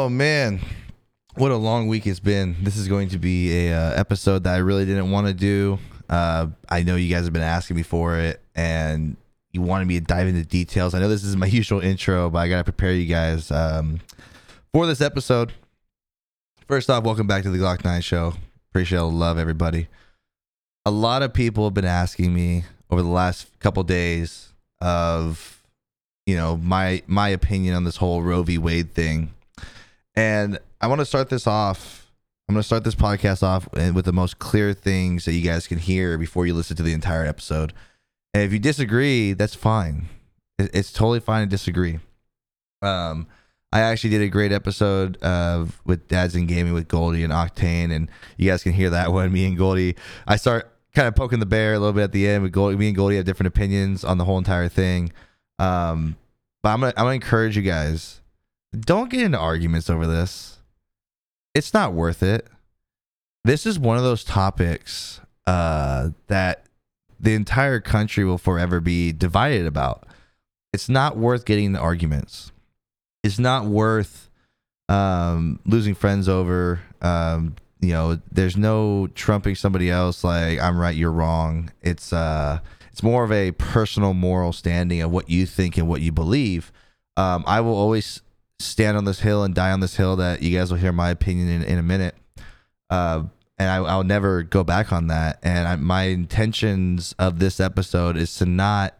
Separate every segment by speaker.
Speaker 1: Oh man, what a long week it's been. This is going to be a uh, episode that I really didn't want to do. Uh, I know you guys have been asking me for it, and you wanted me to dive into details. I know this is my usual intro, but I gotta prepare you guys um, for this episode. First off, welcome back to the Glock Nine Show. Appreciate all the love, everybody. A lot of people have been asking me over the last couple days of, you know, my my opinion on this whole Roe v. Wade thing, and I want to start this off. I'm going to start this podcast off with the most clear things that you guys can hear before you listen to the entire episode. And if you disagree, that's fine. It's totally fine to disagree. Um, I actually did a great episode of with Dads and Gaming with Goldie and Octane, and you guys can hear that one. Me and Goldie, I start kind of poking the bear a little bit at the end. With Goldie, me and Goldie have different opinions on the whole entire thing. Um, but I'm gonna I'm gonna encourage you guys, don't get into arguments over this. It's not worth it. This is one of those topics uh, that the entire country will forever be divided about. It's not worth getting into arguments. It's not worth um, losing friends over. Um, you know, there's no trumping somebody else like I'm right, you're wrong. It's uh, it's more of a personal moral standing of what you think and what you believe. Um, I will always stand on this hill and die on this hill. That you guys will hear my opinion in, in a minute. Uh, and I, I'll never go back on that. And I, my intentions of this episode is to not,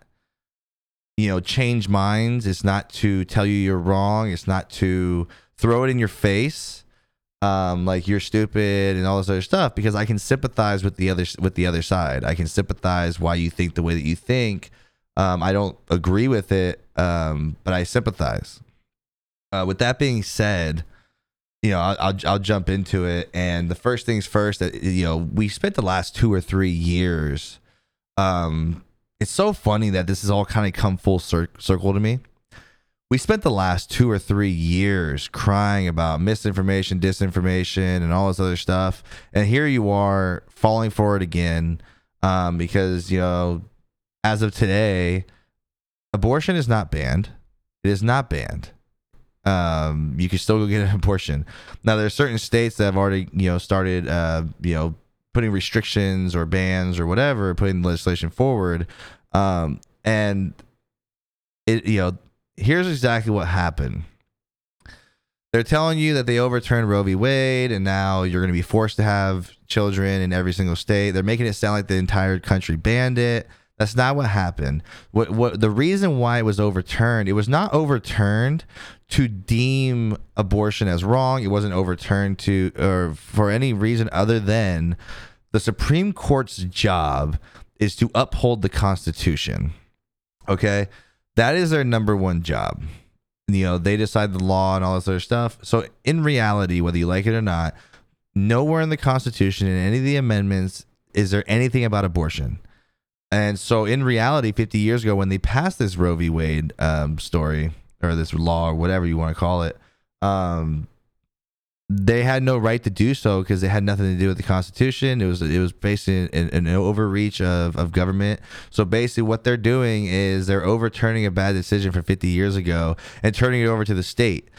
Speaker 1: you know, change minds. It's not to tell you you're wrong. It's not to throw it in your face, um, like you're stupid and all this other stuff. Because I can sympathize with the other with the other side. I can sympathize why you think the way that you think. Um, I don't agree with it, um, but I sympathize. Uh, with that being said, you know, I'll, I'll I'll jump into it. And the first things first, that you know, we spent the last two or three years. Um, it's so funny that this has all kind of come full cir- circle to me. We spent the last two or three years crying about misinformation, disinformation, and all this other stuff, and here you are falling for it again, um, because you know, as of today, abortion is not banned. It is not banned um, you can still go get an abortion. Now, there are certain states that have already, you know, started, uh, you know, putting restrictions or bans or whatever, putting legislation forward. Um, and it, you know, here's exactly what happened. They're telling you that they overturned Roe v. Wade, and now you're going to be forced to have children in every single state. They're making it sound like the entire country banned it. That's not what happened. What what the reason why it was overturned? It was not overturned to deem abortion as wrong. It wasn't overturned to or for any reason other than the Supreme Court's job is to uphold the Constitution. Okay, that is their number one job. You know, they decide the law and all this other stuff. So in reality, whether you like it or not, nowhere in the Constitution in any of the amendments is there anything about abortion. And so, in reality, 50 years ago, when they passed this Roe v. Wade um, story or this law or whatever you want to call it, um, they had no right to do so because it had nothing to do with the Constitution. It was it was basically an, an overreach of, of government. So basically, what they're doing is they're overturning a bad decision from 50 years ago and turning it over to the state.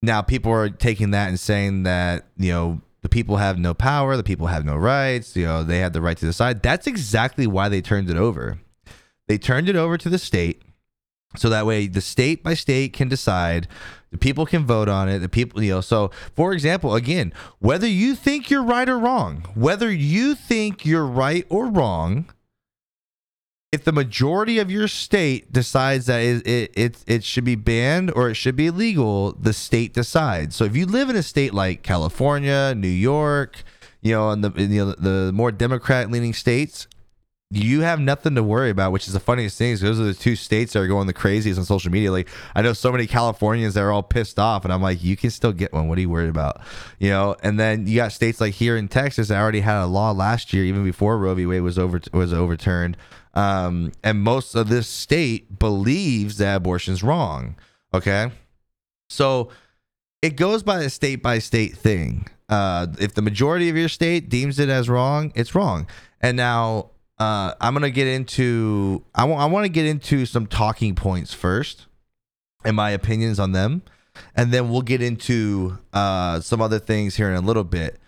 Speaker 1: Now, people are taking that and saying that you know the people have no power, the people have no rights, you know, they have the right to decide. That's exactly why they turned it over. They turned it over to the state so that way the state by state can decide, the people can vote on it, the people, you know, so for example, again, whether you think you're right or wrong, whether you think you're right or wrong, if the majority of your state decides that it, it, it, it should be banned or it should be illegal, the state decides. So if you live in a state like California, New York, you know, and the you know, the more Democrat leaning states, you have nothing to worry about, which is the funniest thing. Is those are the two states that are going the craziest on social media. Like I know so many Californians that are all pissed off, and I'm like, you can still get one. What are you worried about? You know. And then you got states like here in Texas that already had a law last year, even before Roe v. Wade was over was overturned. Um, and most of this state believes that abortion's wrong. Okay, so it goes by a state by state thing. Uh, if the majority of your state deems it as wrong, it's wrong. And now uh, I'm gonna get into I want I want to get into some talking points first, and my opinions on them. and then we'll get into uh, some other things here in a little bit.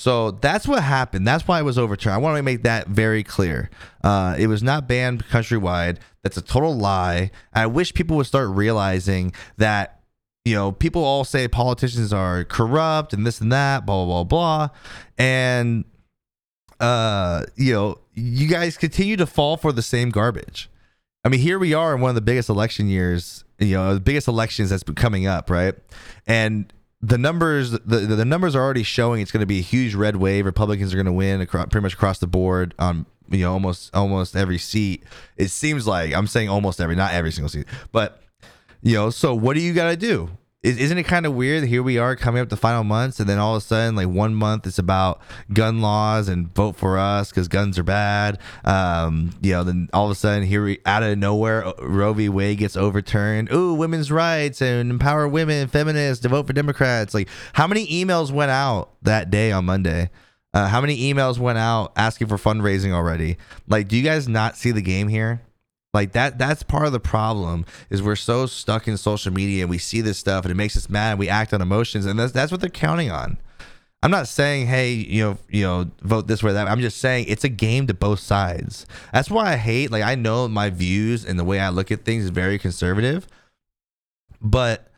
Speaker 1: So that's what happened. That's why it was overturned. I want to make that very clear. Uh, it was not banned countrywide. That's a total lie. I wish people would start realizing that, you know, people all say politicians are corrupt and this and that, blah, blah, blah, blah. And, uh, you know, you guys continue to fall for the same garbage. I mean, here we are in one of the biggest election years, you know, the biggest elections that's been coming up, right? And the numbers the, the numbers are already showing it's going to be a huge red wave. Republicans are going to win across, pretty much across the board on you know almost almost every seat. It seems like I'm saying almost every, not every single seat, but you know. So what do you got to do? Isn't it kind of weird? Here we are coming up the final months, and then all of a sudden, like one month, it's about gun laws and vote for us because guns are bad. Um, you know, then all of a sudden, here we out of nowhere, uh, Roe v. Wade gets overturned. Ooh, women's rights and empower women, feminists to vote for Democrats. Like, how many emails went out that day on Monday? Uh, how many emails went out asking for fundraising already? Like, do you guys not see the game here? Like that that's part of the problem is we're so stuck in social media and we see this stuff and it makes us mad and we act on emotions and that's that's what they're counting on. I'm not saying hey, you know, you know, vote this way or that. I'm just saying it's a game to both sides. That's why I hate like I know my views and the way I look at things is very conservative. But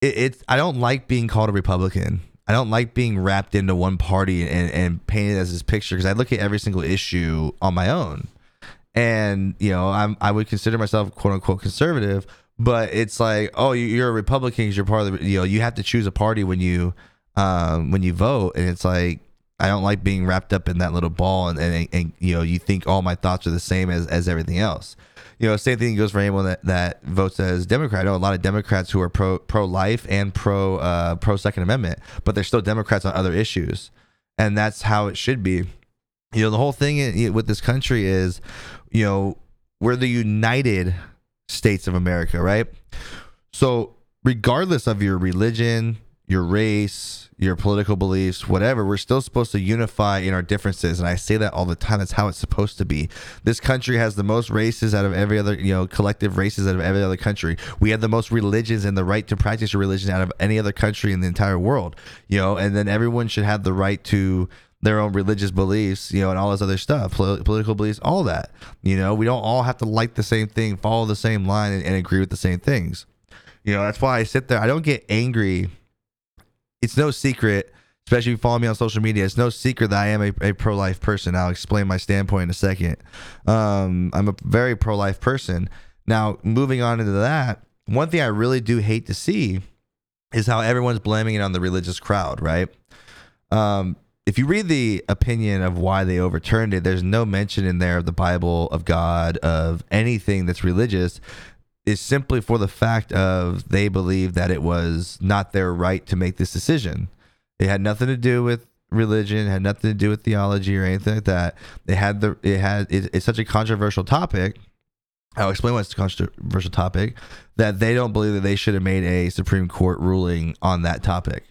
Speaker 1: it, it's I don't like being called a Republican. I don't like being wrapped into one party and, and painted as this picture because I look at every single issue on my own and you know I'm I would consider myself quote unquote conservative, but it's like oh you're a Republican because you're part of the you know you have to choose a party when you um when you vote, and it's like I don't like being wrapped up in that little ball, and and, and you know you think all my thoughts are the same as as everything else. You know, same thing goes for anyone that, that votes as Democrat. I know a lot of Democrats who are pro pro life and pro uh, pro Second Amendment, but they're still Democrats on other issues, and that's how it should be you know the whole thing with this country is you know we're the united states of america right? So regardless of your religion your race your political beliefs whatever we're still supposed to unify in our differences. And i say that all the time. That's how it's supposed to be. This country has the most races out of every other you know collective races out of every other country. We have the most religions and the right to practice your religion out of any other country in the entire world you know and then everyone should have the right to their own religious beliefs, you know, and all this other stuff, political beliefs, all that. You know, we don't all have to like the same thing, follow the same line, and, and agree with the same things. You know, that's why I sit there. I don't get angry. It's no secret, especially if you follow me on social media. It's no secret that I am a, a pro life person. I'll explain my standpoint in a second. Um, I'm a very pro life person. Now, moving on into that, one thing I really do hate to see is how everyone's blaming it on the religious crowd, right? Um, if you read the opinion of why they overturned it, there's no mention in there of the Bible, of God, of anything that's religious. Is simply for the fact of they believe that it was not their right to make this decision. It had nothing to do with religion, had nothing to do with theology or anything like that. They had the it had it, it's such a controversial topic. I'll explain why it's a controversial topic that they don't believe that they should have made a Supreme Court ruling on that topic.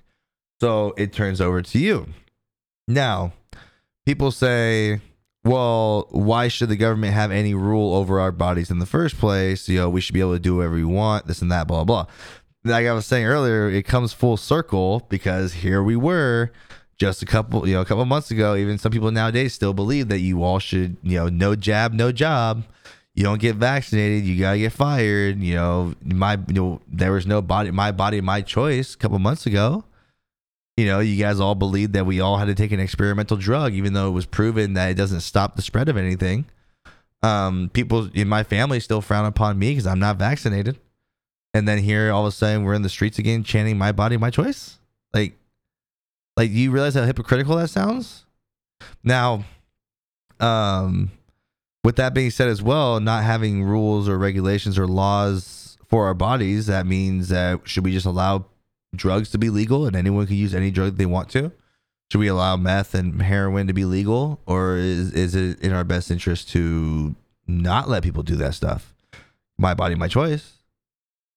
Speaker 1: So it turns over to you now, people say, well, why should the government have any rule over our bodies in the first place? You know, we should be able to do whatever we want, this and that, blah, blah. Like I was saying earlier, it comes full circle because here we were just a couple, you know, a couple months ago. Even some people nowadays still believe that you all should, you know, no jab, no job. You don't get vaccinated, you gotta get fired. You know, my, you know, there was no body, my body, my choice. A couple months ago, you know, you guys all believed that we all had to take an experimental drug, even though it was proven that it doesn't stop the spread of anything. Um, people in my family still frown upon me because I'm not vaccinated. And then here, all of a sudden, we're in the streets again chanting "My body, my choice." Like, like you realize how hypocritical that sounds? Now, um, with that being said, as well, not having rules or regulations or laws for our bodies, that means that should we just allow drugs to be legal and anyone can use any drug they want to? Should we allow meth and heroin to be legal, or is is it in our best interest to not let people do that stuff? My body, my choice.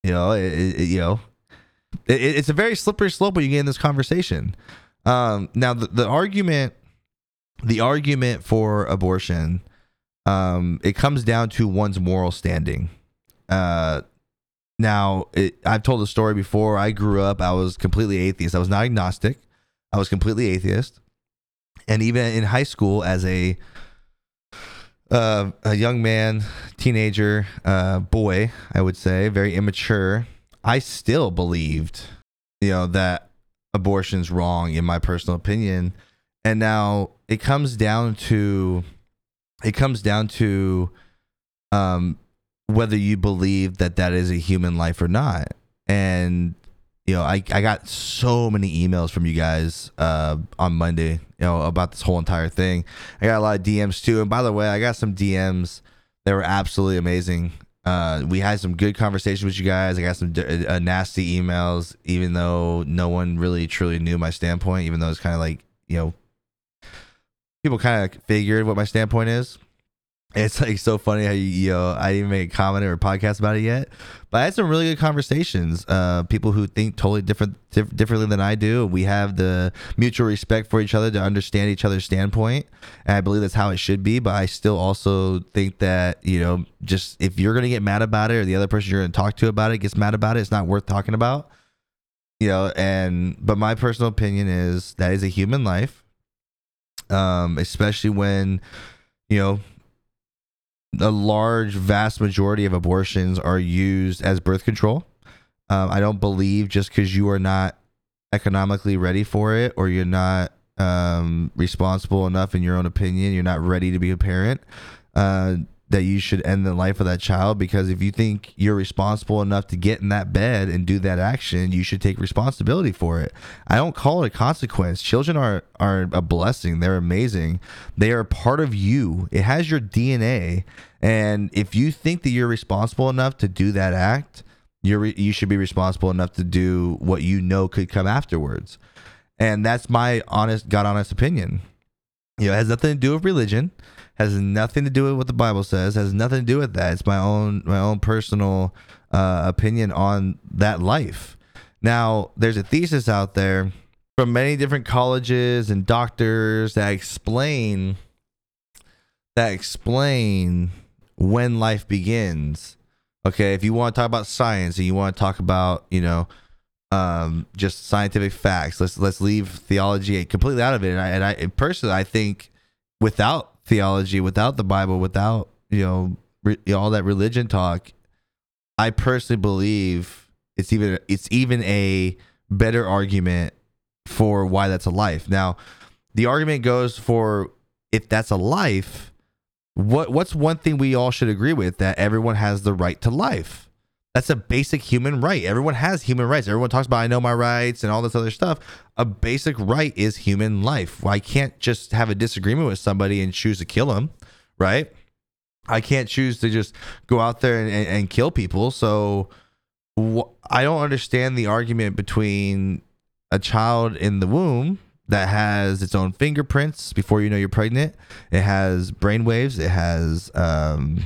Speaker 1: You know, it, it, you know, it, it's a very slippery slope when you get in this conversation. Um, now, the, the argument, the argument for abortion, um, it comes down to one's moral standing. Uh, now it, I've told the story before. I grew up. I was completely atheist. I was not agnostic. I was completely atheist. And even in high school, as a uh, a young man, teenager, uh, boy, I would say, very immature. I still believed, you know, that abortion's wrong in my personal opinion. And now it comes down to it comes down to um whether you believe that that is a human life or not. And you know, I, I got so many emails from you guys uh, on Monday, you know, about this whole entire thing. I got a lot of DMs too. And by the way, I got some DMs that were absolutely amazing. Uh, we had some good conversations with you guys. I got some uh, nasty emails, even though no one really truly knew my standpoint, even though it's kind of like, you know, people kind of figured what my standpoint is. It's like so funny how you, you know I didn't make a comment or a podcast about it yet, but I had some really good conversations. Uh, people who think totally different diff- differently than I do. We have the mutual respect for each other to understand each other's standpoint, and I believe that's how it should be. But I still also think that you know, just if you're gonna get mad about it, or the other person you're gonna talk to about it gets mad about it, it's not worth talking about. You know, and but my personal opinion is that is a human life, um, especially when you know a large, vast majority of abortions are used as birth control. Um, I don't believe just because you are not economically ready for it or you're not um, responsible enough in your own opinion, you're not ready to be a parent, uh, that you should end the life of that child. Because if you think you're responsible enough to get in that bed and do that action, you should take responsibility for it. I don't call it a consequence. Children are are a blessing. They're amazing. They are part of you. It has your DNA. And if you think that you're responsible enough to do that act, you're re- you should be responsible enough to do what you know could come afterwards. And that's my honest, God honest opinion. You know, it has nothing to do with religion has nothing to do with what the Bible says. Has nothing to do with that. It's my own my own personal uh, opinion on that life. Now, there's a thesis out there from many different colleges and doctors that explain that explain when life begins. Okay, if you want to talk about science and you want to talk about, you know, um, just scientific facts, let's let's leave theology completely out of it. And I, and I personally, I think without theology, without the Bible, without you know, re- all that religion talk, I personally believe it's even it's even a better argument for why that's a life. Now, the argument goes for if that's a life, what what's one thing we all should agree with that everyone has the right to life. That's a basic human right. Everyone has human rights. Everyone talks about I know my rights and all this other stuff. A basic right is human life. I can't just have a disagreement with somebody and choose to kill them, right? I can't choose to just go out there and, and, and kill people. So wh- I don't understand the argument between a child in the womb that has its own fingerprints before you know you're pregnant. It has brain waves. It has um,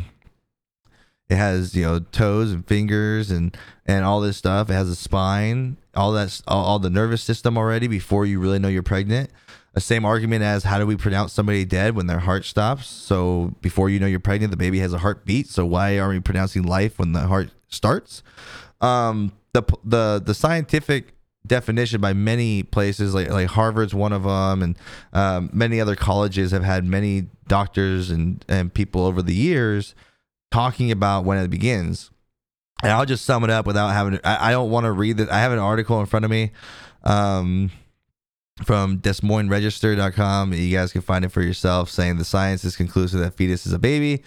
Speaker 1: it has you know toes and fingers and and all this stuff. It has a spine, all that, all, all the nervous system already before you really know you're pregnant. The same argument as how do we pronounce somebody dead when their heart stops? So before you know you're pregnant, the baby has a heartbeat. So why are we pronouncing life when the heart starts? Um, the the the scientific definition by many places like like Harvard's one of them and um, many other colleges have had many doctors and and people over the years talking about when it begins. And I'll just sum it up without having. I, I don't want to read that. I have an article in front of me um, from Des Moines Register.com. You guys can find it for yourself, saying the science is conclusive that fetus is a baby.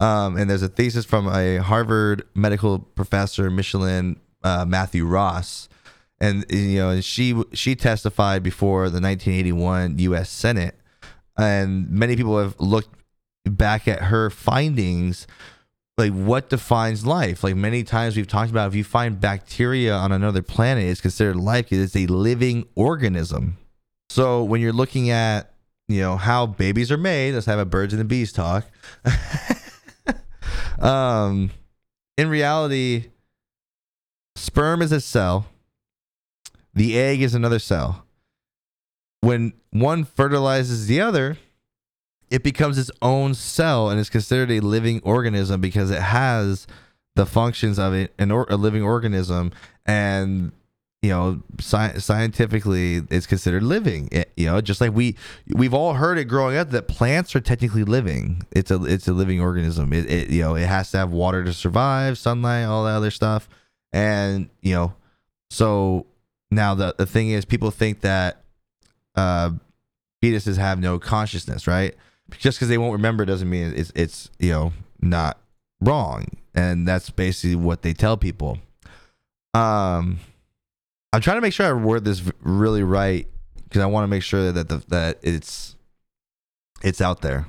Speaker 1: Um, and there's a thesis from a Harvard medical professor, Micheline uh, Matthews-Roth, and you know she she testified before the 1981 U.S. Senate, and many people have looked back at her findings like what defines life? Like many times we've talked about if you find bacteria on another planet it's considered life it's a living organism. So when you're looking at you know how babies are made let's have a birds and the bees talk. Um in reality sperm is a cell. The egg is another cell. When one fertilizes the other it becomes its own cell and is considered a living organism because it has the functions of it an or, a living organism and you know sci- scientifically it's considered living. It, you know just like we we've all heard it growing up that plants are technically living. It's a it's a living organism. It, it you know it has to have water to survive sunlight all that other stuff. And you know so now the, the thing is people think that uh fetuses have no consciousness right just because they won't remember doesn't mean it's it's you know not wrong. And that's basically what they tell people. Um i'm trying to make sure i word this really right because i want to make sure that the, that it's it's out there.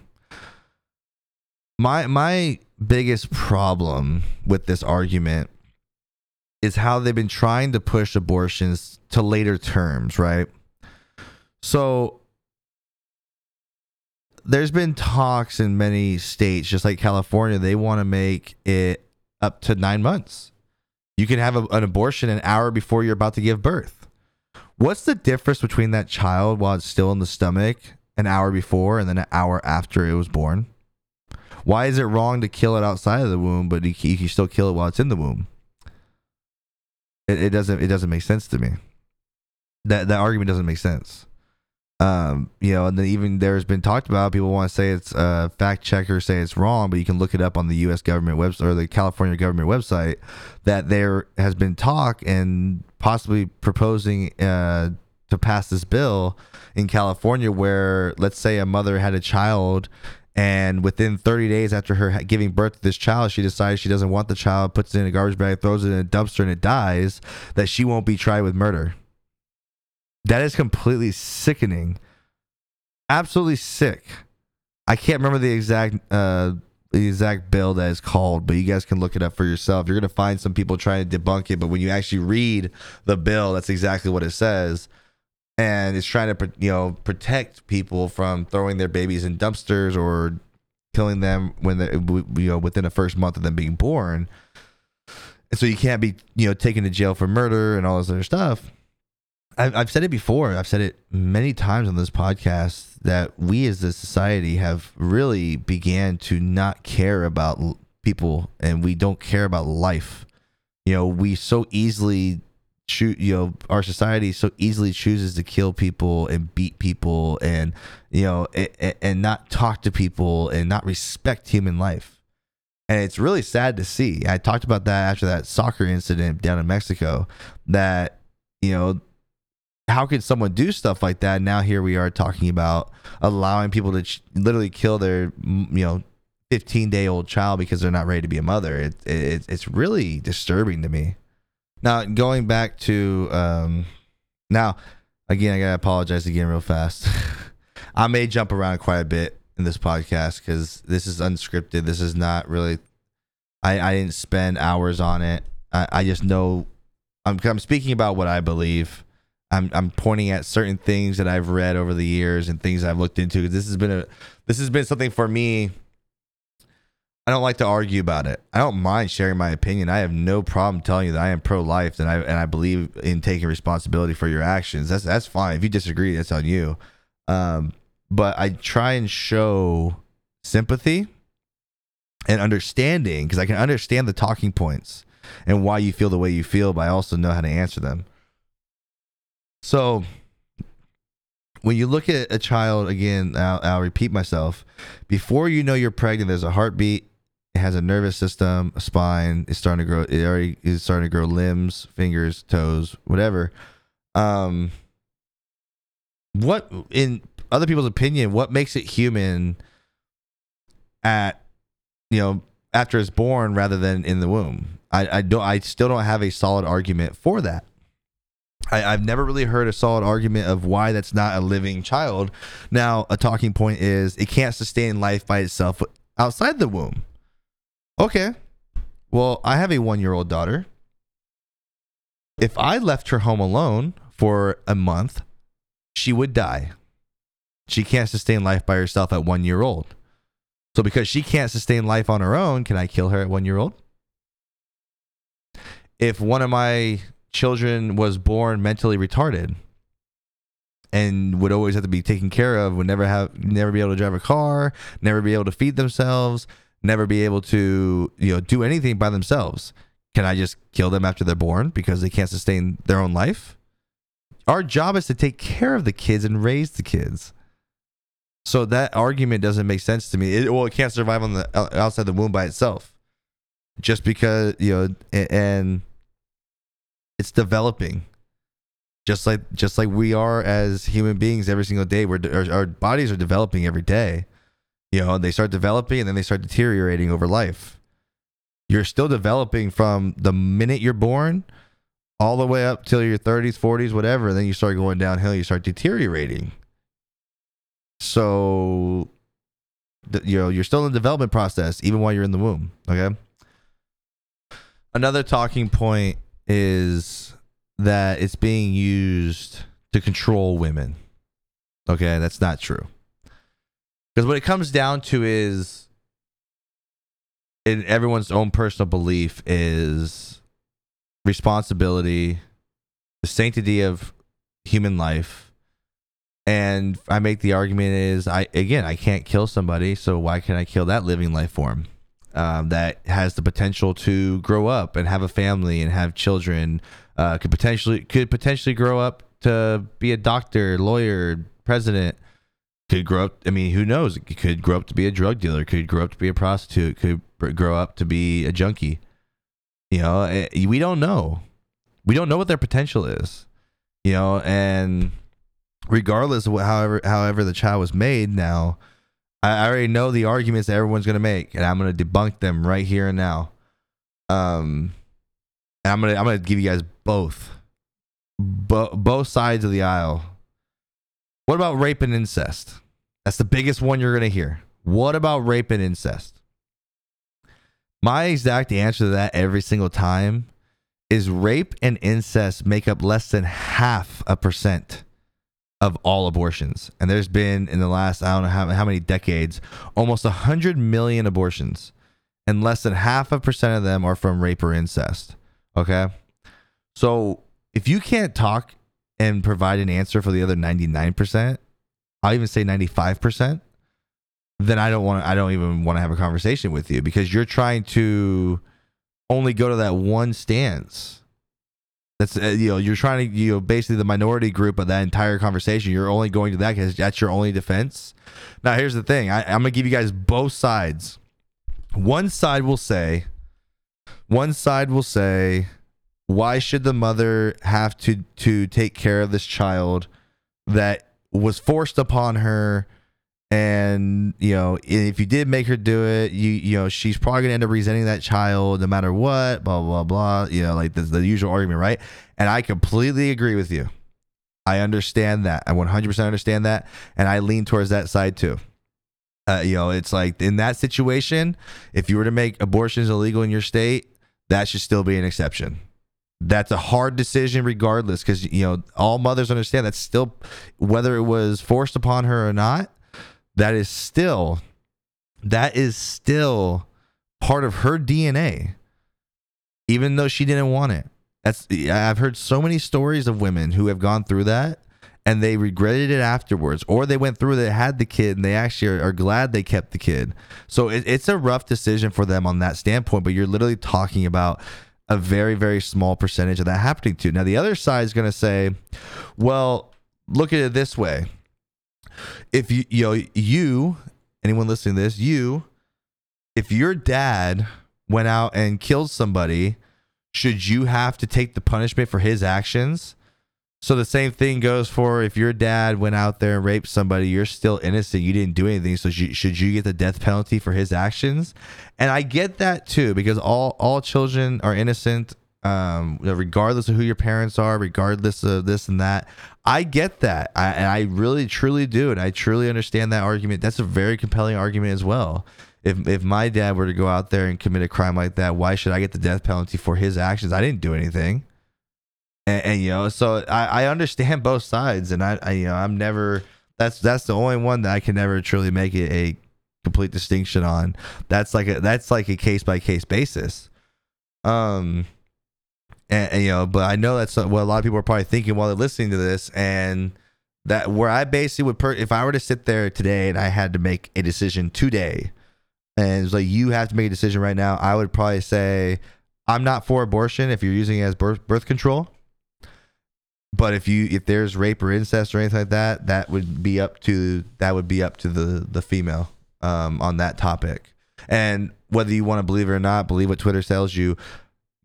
Speaker 1: My my biggest problem with this argument is how they've been trying to push abortions to later terms right? So there's been talks in many states, just like California, they want to make it up to nine months. You can have a, an abortion an hour before you're about to give birth. What's the difference between that child while it's still in the stomach an hour before and then an hour after it was born? Why is it wrong to kill it outside of the womb, but you, you can still kill it while it's in the womb? It, it doesn't. It doesn't make sense to me. That that argument doesn't make sense um, you know, and even there's been talked about. People want to say it's uh, fact checkers say it's wrong, but you can look it up on the U.S. government website or the California government website that there has been talk and possibly proposing uh, to pass this bill in California, where let's say a mother had a child. And within 30 days after her giving birth to this child, she decides she doesn't want the child, puts it in a garbage bag, throws it in a dumpster, and it dies. That she won't be tried with murder. That is completely sickening. Absolutely sick. I can't remember the exact uh the exact bill that is called, but you guys can look it up for yourself. You're gonna find some people trying to debunk it, but when you actually read the bill, that's exactly what it says, and it's trying to you know protect people from throwing their babies in dumpsters or killing them when they you know within the first month of them being born. And so you can't be you know taken to jail for murder and all this other stuff. I've, said it before. I've said it many times on this podcast that we as a society have really began to not care about people and we don't care about life. You know, we so easily shoot, you know, our society so easily chooses to kill people and beat people and, you know, and, and not talk to people and not respect human life. And it's really sad to see. I talked about that after that soccer incident down in Mexico that, you know, how could someone do stuff like that? Now here we are talking about allowing people to ch- literally kill their you know 15 day old child because they're not ready to be a mother. It, it it's really disturbing to me. Now going back to um, now again I gotta apologize again real fast. I may jump around quite a bit in this podcast because this is unscripted. This is not really. I I didn't spend hours on it. I I just know. I'm I'm speaking about what I believe I'm I'm pointing at certain things that I've read over the years and things I've looked into. This has been a this has been something for me. I don't like to argue about it. I don't mind sharing my opinion. I have no problem telling you that I am pro life and I and I believe in taking responsibility for your actions. That's that's fine. If you disagree, that's on you. Um, but I try and show sympathy and understanding because I can understand the talking points and why you feel the way you feel, but I also know how to answer them. So when you look at a child again, I'll, I'll, repeat myself. Before you know you're pregnant, there's a heartbeat. It has a nervous system, a spine. It's starting to grow. It already is starting to grow limbs, fingers, toes, whatever. Um, what in other people's opinion, what makes it human at you know after it's born rather than in the womb? I, I don't. I still don't have a solid argument for that. I, have never really heard a solid argument of why that's not a living child. Now, a talking point is it can't sustain life by itself outside the womb. Okay. Well, I have a one year old daughter. If I left her home alone for a month, she would die. She can't sustain life by herself at one year old. So, because she can't sustain life on her own, can I kill her at one year old? If one of my children was born mentally retarded and would always have to be taken care of would never have never be able to drive a car never be able to feed themselves never be able to you know do anything by themselves. Can I just kill them after they're born because they can't sustain their own life? Our job is to take care of the kids and raise the kids. So that argument doesn't make sense to me. It, well, it can't survive on the outside the womb by itself, just because you know, and it's developing, just like just like we are as human beings every single day. We're our, our bodies are developing every day. You know, they start developing and then they start deteriorating over life. You're still developing from the minute you're born all the way up till your 30s, 40s, whatever. Then you start going downhill. You start deteriorating so, you know, you're still in the development process even while you're in the womb. Okay. Another talking point is that it's being used to control women. Okay, that's not true. Because what it comes down to is, in everyone's own personal belief, is responsibility, the sanctity of human life, and I make the argument is I again I can't kill somebody, so why can I kill that living life form um, that has the potential to grow up and have a family and have children? Uh, could potentially could potentially grow up to be a doctor, lawyer, president. Could grow up. I mean, who knows? Could grow up to be a drug dealer. Could grow up to be a prostitute. Could grow up to be a junkie. You know, eh, we don't know. We don't know what their potential is. You know, and regardless of what, however however the child was made now I, already know the arguments that everyone's to make and i'm to debunk them right here and now. Um and i'm to i'm to give you guys both Bo- both sides of the aisle. What about rape and incest? That's the biggest one you're to hear. What about rape and incest? My exact answer to that every single time is rape and incest make up less than half a percent of all abortions. And there's been in the last, I don't know how, how many decades, almost 100 million abortions. And less than half a percent of them are from rape or incest. Okay. So if you can't talk and provide an answer for the other 99%, I'll even say 95%, then I don't want I don't even want to have a conversation with you because you're trying to only go to that one stance that's uh, you know you're trying to you know basically the minority group of that entire conversation. You're only going to that because that's your only defense. Now here's the thing. I, I'm gonna give you guys both sides. One side will say, one side will say, why should the mother have to to take care of this child that was forced upon her and you know if you did make her do it you you know she's probably gonna end up resenting that child no matter what blah blah blah you know like the, the usual argument right? And i completely agree with you. I understand that. I 100% understand that. And i lean towards that side too. Uh, you know it's like in that situation if you were to make abortions illegal in your state that should still be an exception. That's a hard decision regardless because you know all mothers understand that's still whether it was forced upon her or not that is still that is still part of her DNA even though she didn't want it. That's I've heard so many stories of women who have gone through that and they regretted it afterwards or they went through it had the kid and they actually are, are glad they kept the kid. So it, it's a rough decision for them on that standpoint but you're literally talking about a very very small percentage of that happening to now the other side is going to say well look at it this way if you you know you anyone listening to this you if your dad went out and killed somebody should you have to take the punishment for his actions? So the same thing goes for if your dad went out there and raped somebody you're still innocent. You didn't do anything. So should you get the death penalty for his actions? And i get that too because all all children are innocent um, regardless of who your parents are, regardless of this and that. I get that. I, and I really, truly do. And I truly understand that argument. That's a very compelling argument as well. If, if my dad were to go out there and commit a crime like that, why should I get the death penalty for his actions? I didn't do anything. And, and you know, so I, I understand both sides. And I, I, you know, I'm never, that's, that's the only one that I can never truly make it a complete distinction on. That's like a, that's like a case by case basis. Um, and, and, you know, but I know that's what a lot of people are probably thinking while they're listening to this, and that where I basically would, per- if I were to sit there today and I had to make a decision today and it's like you have to make a decision right now. I would probably say I'm not for abortion if you're using it as birth birth control. But if you if there's rape or incest or anything like that, that would be up to that would be up to the the female um, on that topic. And whether you want to believe it or not, believe what Twitter tells you.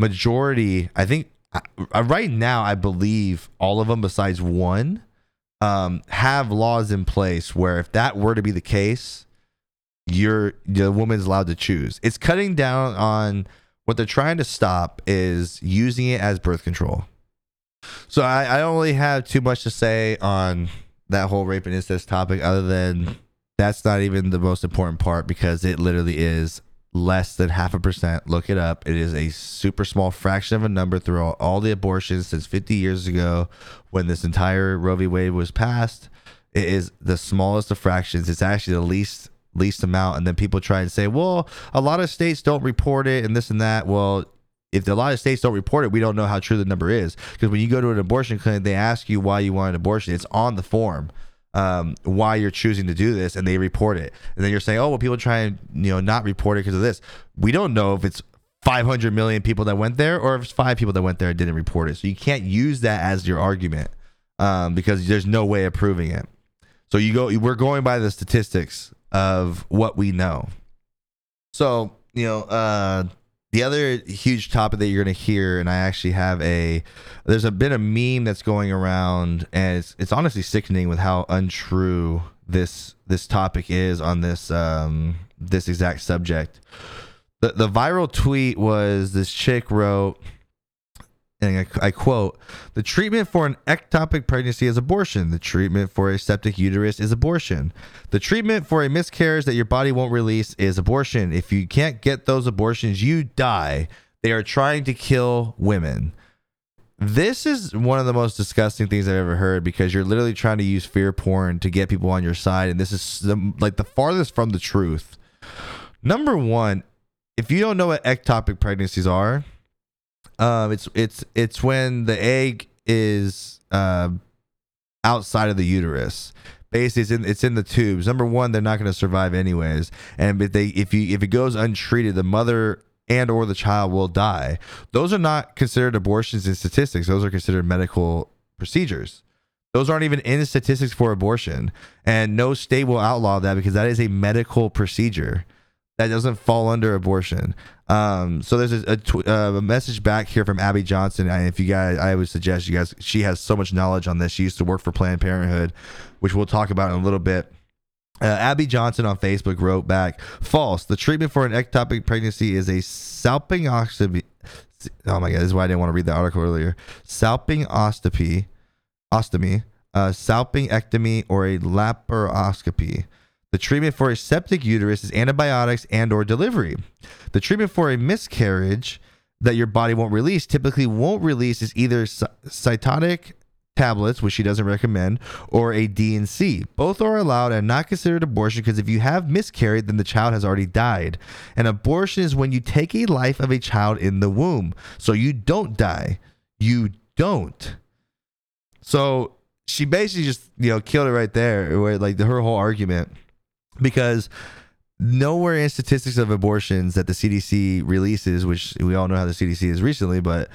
Speaker 1: Majority, I think, uh, right now, I believe all of them besides one um, have laws in place where if that were to be the case, you're the woman's allowed to choose. It's cutting down on what they're trying to stop is using it as birth control. So I, I don't really have too much to say on that whole rape and incest topic other than that's not even the most important part because it literally is less than half a percent. Look it up. It is a super small fraction of a number through all, all the abortions since 50 years ago when this entire Roe v. Wade was passed. It is the smallest of fractions. It's actually the least least amount. And then people try and say, well, a lot of states don't report it and this and that. Well, if a lot of states don't report it, we don't know how true the number is. Because when you go to an abortion clinic, they ask you why you want an abortion. It's on the form um, why you're choosing to do this, and they report it. And then you're saying, oh, well, people try and you know not report it because of this. We don't know if it's 500 million people that went there or if it's five people that went there and didn't report it. So you can't use that as your argument um, because there's no way of proving it. So you go, we're going by the statistics of what we know. So you know, uh, the other huge topic that you're going to hear, and I actually have a, there's a bit of meme that's going around, and it's it's honestly sickening with how untrue this this topic is on this um this exact subject. The the viral tweet was this chick wrote and I, I, quote, the treatment for an ectopic pregnancy is abortion. The treatment for a septic uterus is abortion. The treatment for a miscarriage that your body won't release is abortion. If you can't get those abortions, you die. They are trying to kill women. This is one of the most disgusting things I've ever heard because you're literally trying to use fear porn to get people on your side. And this is the, like the farthest from the truth. Number one, if you don't know what ectopic pregnancies are, um, it's it's it's when the egg is uh, outside of the uterus. Basically, it's in it's in the tubes. Number one, they're not going to survive anyways, and if they if you if it goes untreated, the mother and or the child will die. Those are not considered abortions in statistics. Those are considered medical procedures. Those aren't even in statistics for abortion, and no state will outlaw that because that is a medical procedure that doesn't fall under abortion. Um, so there's a, a, uh, a, message back here from Abby Johnson. And if you guys, I would suggest you guys, she has so much knowledge on this. She used to work for Planned Parenthood, which we'll talk about in a little bit. Uh, Abby Johnson on Facebook wrote back, false. The treatment for an ectopic pregnancy is a salpingoscopy. Oh my God, this is why I didn't want to read the article earlier. Salpingoscopy, ostomy, uh, salpingectomy, or a laparoscopy. The treatment for a septic uterus is antibiotics and or delivery. The treatment for a miscarriage that your body won't release typically won't release is either Cytotec tablets, which she doesn't recommend, or a D&C. Both are allowed and not considered abortion because if you have miscarried, then the child has already died. An abortion is when you take a life of a child in the womb. So you don't die. You don't. So she basically just, you know, killed it right there, where like her whole argument because nowhere in statistics of abortions that the CDC releases, which we all know how the CDC is recently, but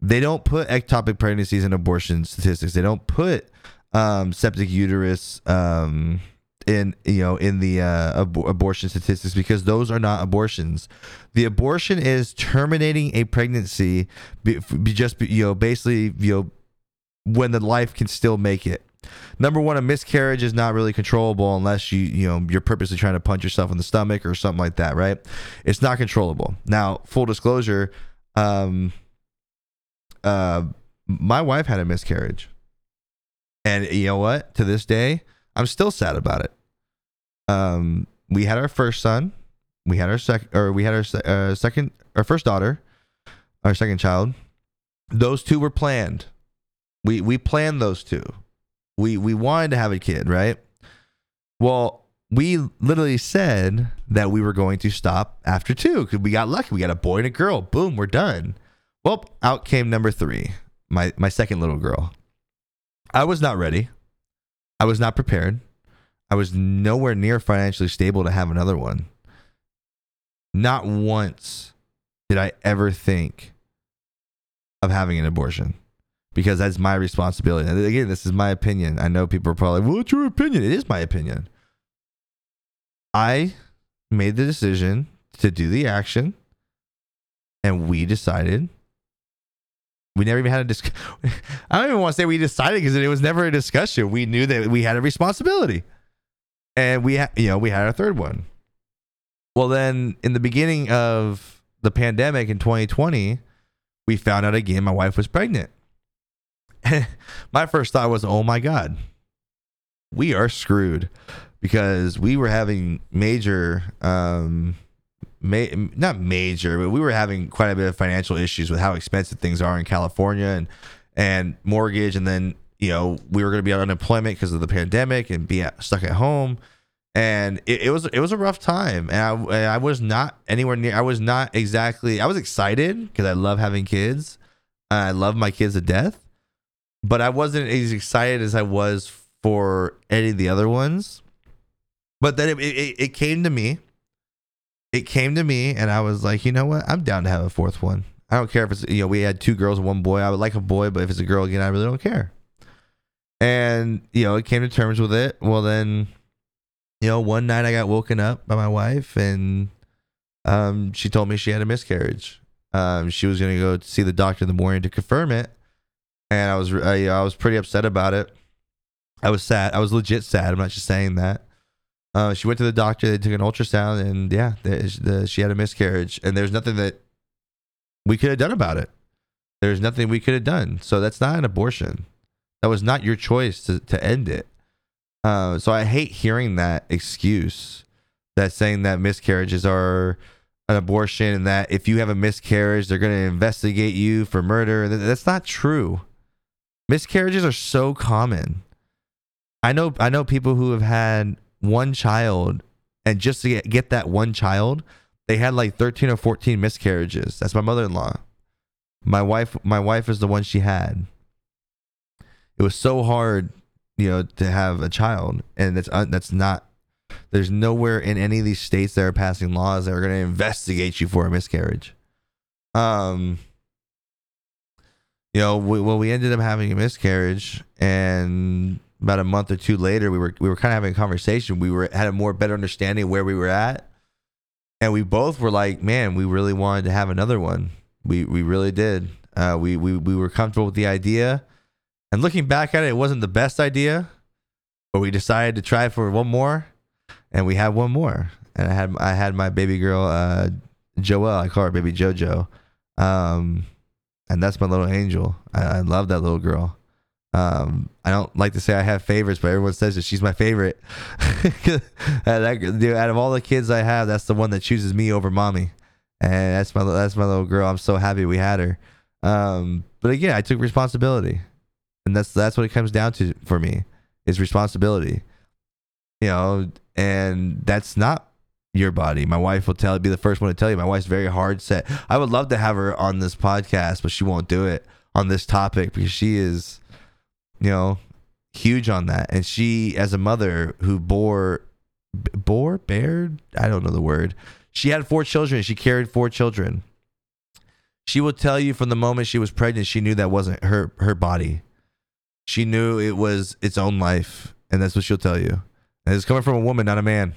Speaker 1: they don't put ectopic pregnancies in abortion statistics. They don't put um, septic uterus um, in you know in the uh, ab- abortion statistics because those are not abortions. The abortion is terminating a pregnancy, be, be just you know basically you know when the life can still make it number one, a miscarriage is not really controllable unless you you know you're purposely trying to punch yourself in the stomach or something like that, right? It's not controllable. Now, full disclosure, um, uh, my wife had a miscarriage, and you know what? To this day, I'm still sad about it. Um, we had our first son, we had our second, or we had our uh, second, our first daughter, our second child. Those two were planned. We we planned those two we we wanted to have a kid, right? Well, we literally said that we were going to stop after two because we got lucky. We got a boy and a girl. Boom, we're done. Well, out came number three, my my second little girl. I was not ready. I was not prepared. I was nowhere near financially stable to have another one. Not once did I ever think of having an abortion because that's my responsibility. And again, this is my opinion. I know people are probably, well, what's your opinion? It is my opinion. I made the decision to do the action, and we decided. We never even had a discussion. I don't even want to say we decided because it was never a discussion. We knew that we had a responsibility, and we, ha- you know, we had a third one. Well, then in the beginning of the pandemic in 2020, we found out again my wife was pregnant. my first thought was, oh my God, we are screwed because we were having major, um, ma- not major, but we were having quite a bit of financial issues with how expensive things are in California and, and mortgage. And then, you know, we were going to be on unemployment because of the pandemic and be stuck at home. And it, it, was it was a rough time. And I, and I was not anywhere near i was not exactly i was excited because i love having kids. I love my kids to death but i wasn't as excited as i was for any of the other ones. But then it, it, it came to me. It came to me and i was like you know what? I'm down to have a fourth one. I don't care if it's you know we had two girls and one boy. I would like a boy but if it's a girl again i really don't care. And you know it came to terms with it. Well then you know, one night I got woken up by my wife and um, she told me she had a miscarriage. Um, she was going to go see the doctor in the morning to confirm it. And I was, I, I was pretty upset about it. I was sad. I was legit sad. I'm not just saying that. Uh, she went to the doctor. They took an ultrasound, and yeah, the, the, she had a miscarriage. And there's nothing that we could have done about it. There's nothing we could have done. So that's not an abortion. That was not your choice to, to end it. Uh, so I hate hearing that excuse that saying that miscarriages are an abortion and that if you have a miscarriage, they're going to investigate you for murder. That's not true. Miscarriages are so common. I know I know people who have had one child and just to get, get that one child, they had like 13 or 14 miscarriages. That's my mother-in-law. My wife my wife is the one she had. It was so hard you know to have a child and that's uh, that's not there's nowhere in any of these states that are passing laws that are going to investigate you for a miscarriage um you know we, well we ended up having a miscarriage and about a month or two later we were we were kind of having a conversation we were had a more better understanding of where we were at and we both were like man we really wanted to have another one we we really did uh, we, we we were comfortable with the idea and looking back at it, it wasn't the best idea, but we decided to try for one more, and we had one more. And I had I had my baby girl, uh, Joelle. I call her baby JoJo, um, and that's my little angel. I, I love that little girl. Um, I don't like to say I have favorites, but everyone says that she's my favorite. that, dude, out of all the kids I have, that's the one that chooses me over mommy, and that's my that's my little girl. I'm so happy we had her. Um, but again, I took responsibility and that's that's what it comes down to for me is responsibility you know and that's not your body. My wife will tell be the first one to tell you my wife's very hard set. I would love to have her on this podcast but she won't do it on this topic because she is you know huge on that. And she as a mother who bore bore bared? I don't know the word. She had four children. She carried four children. She will tell you from the moment she was pregnant she knew that wasn't her her body. She knew it was its own life, and that's what she'll tell you. And it's coming from a woman, not a man.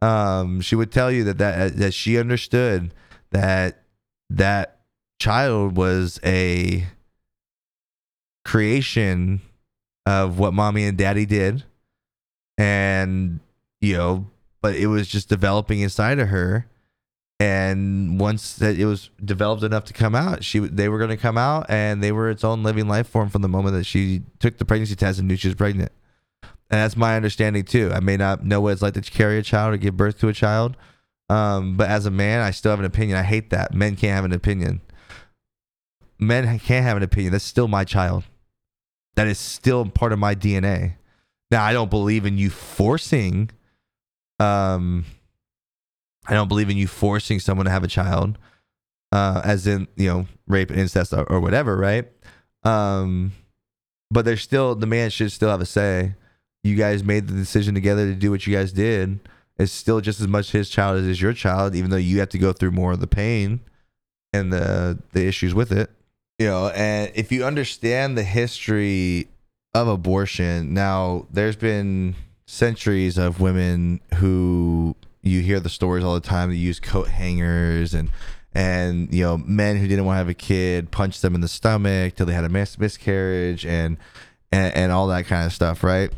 Speaker 1: Um, she would tell you that that that she understood that that child was a creation of what mommy and daddy did, and you know, but it was just developing inside of her. And once that it was developed enough to come out she they were going to come out and they were its own living life form from the moment that she took the pregnancy test and knew she was pregnant and that's my understanding too. I may not know what it's like to carry a child or give birth to a child um, but as a man i still have an opinion. I hate that. Men can't have an opinion. Men can't have an opinion. That's still my child. That is still part of my dna now i don't believe in you forcing um I don't believe in you forcing someone to have a child, uh, as in you know rape, incest, or, or whatever, right? Um, but there's still the man should still have a say. You guys made the decision together to do what you guys did, is still just as much his child as is your child, even though you have to go through more of the pain and the the issues with it. You know, and if you understand the history of abortion, now there's been centuries of women who you hear the stories all the time that use coat hangers and and you know men who didn't want to have a kid punched them in the stomach till they had a mis- miscarriage and, and and all that kind of stuff right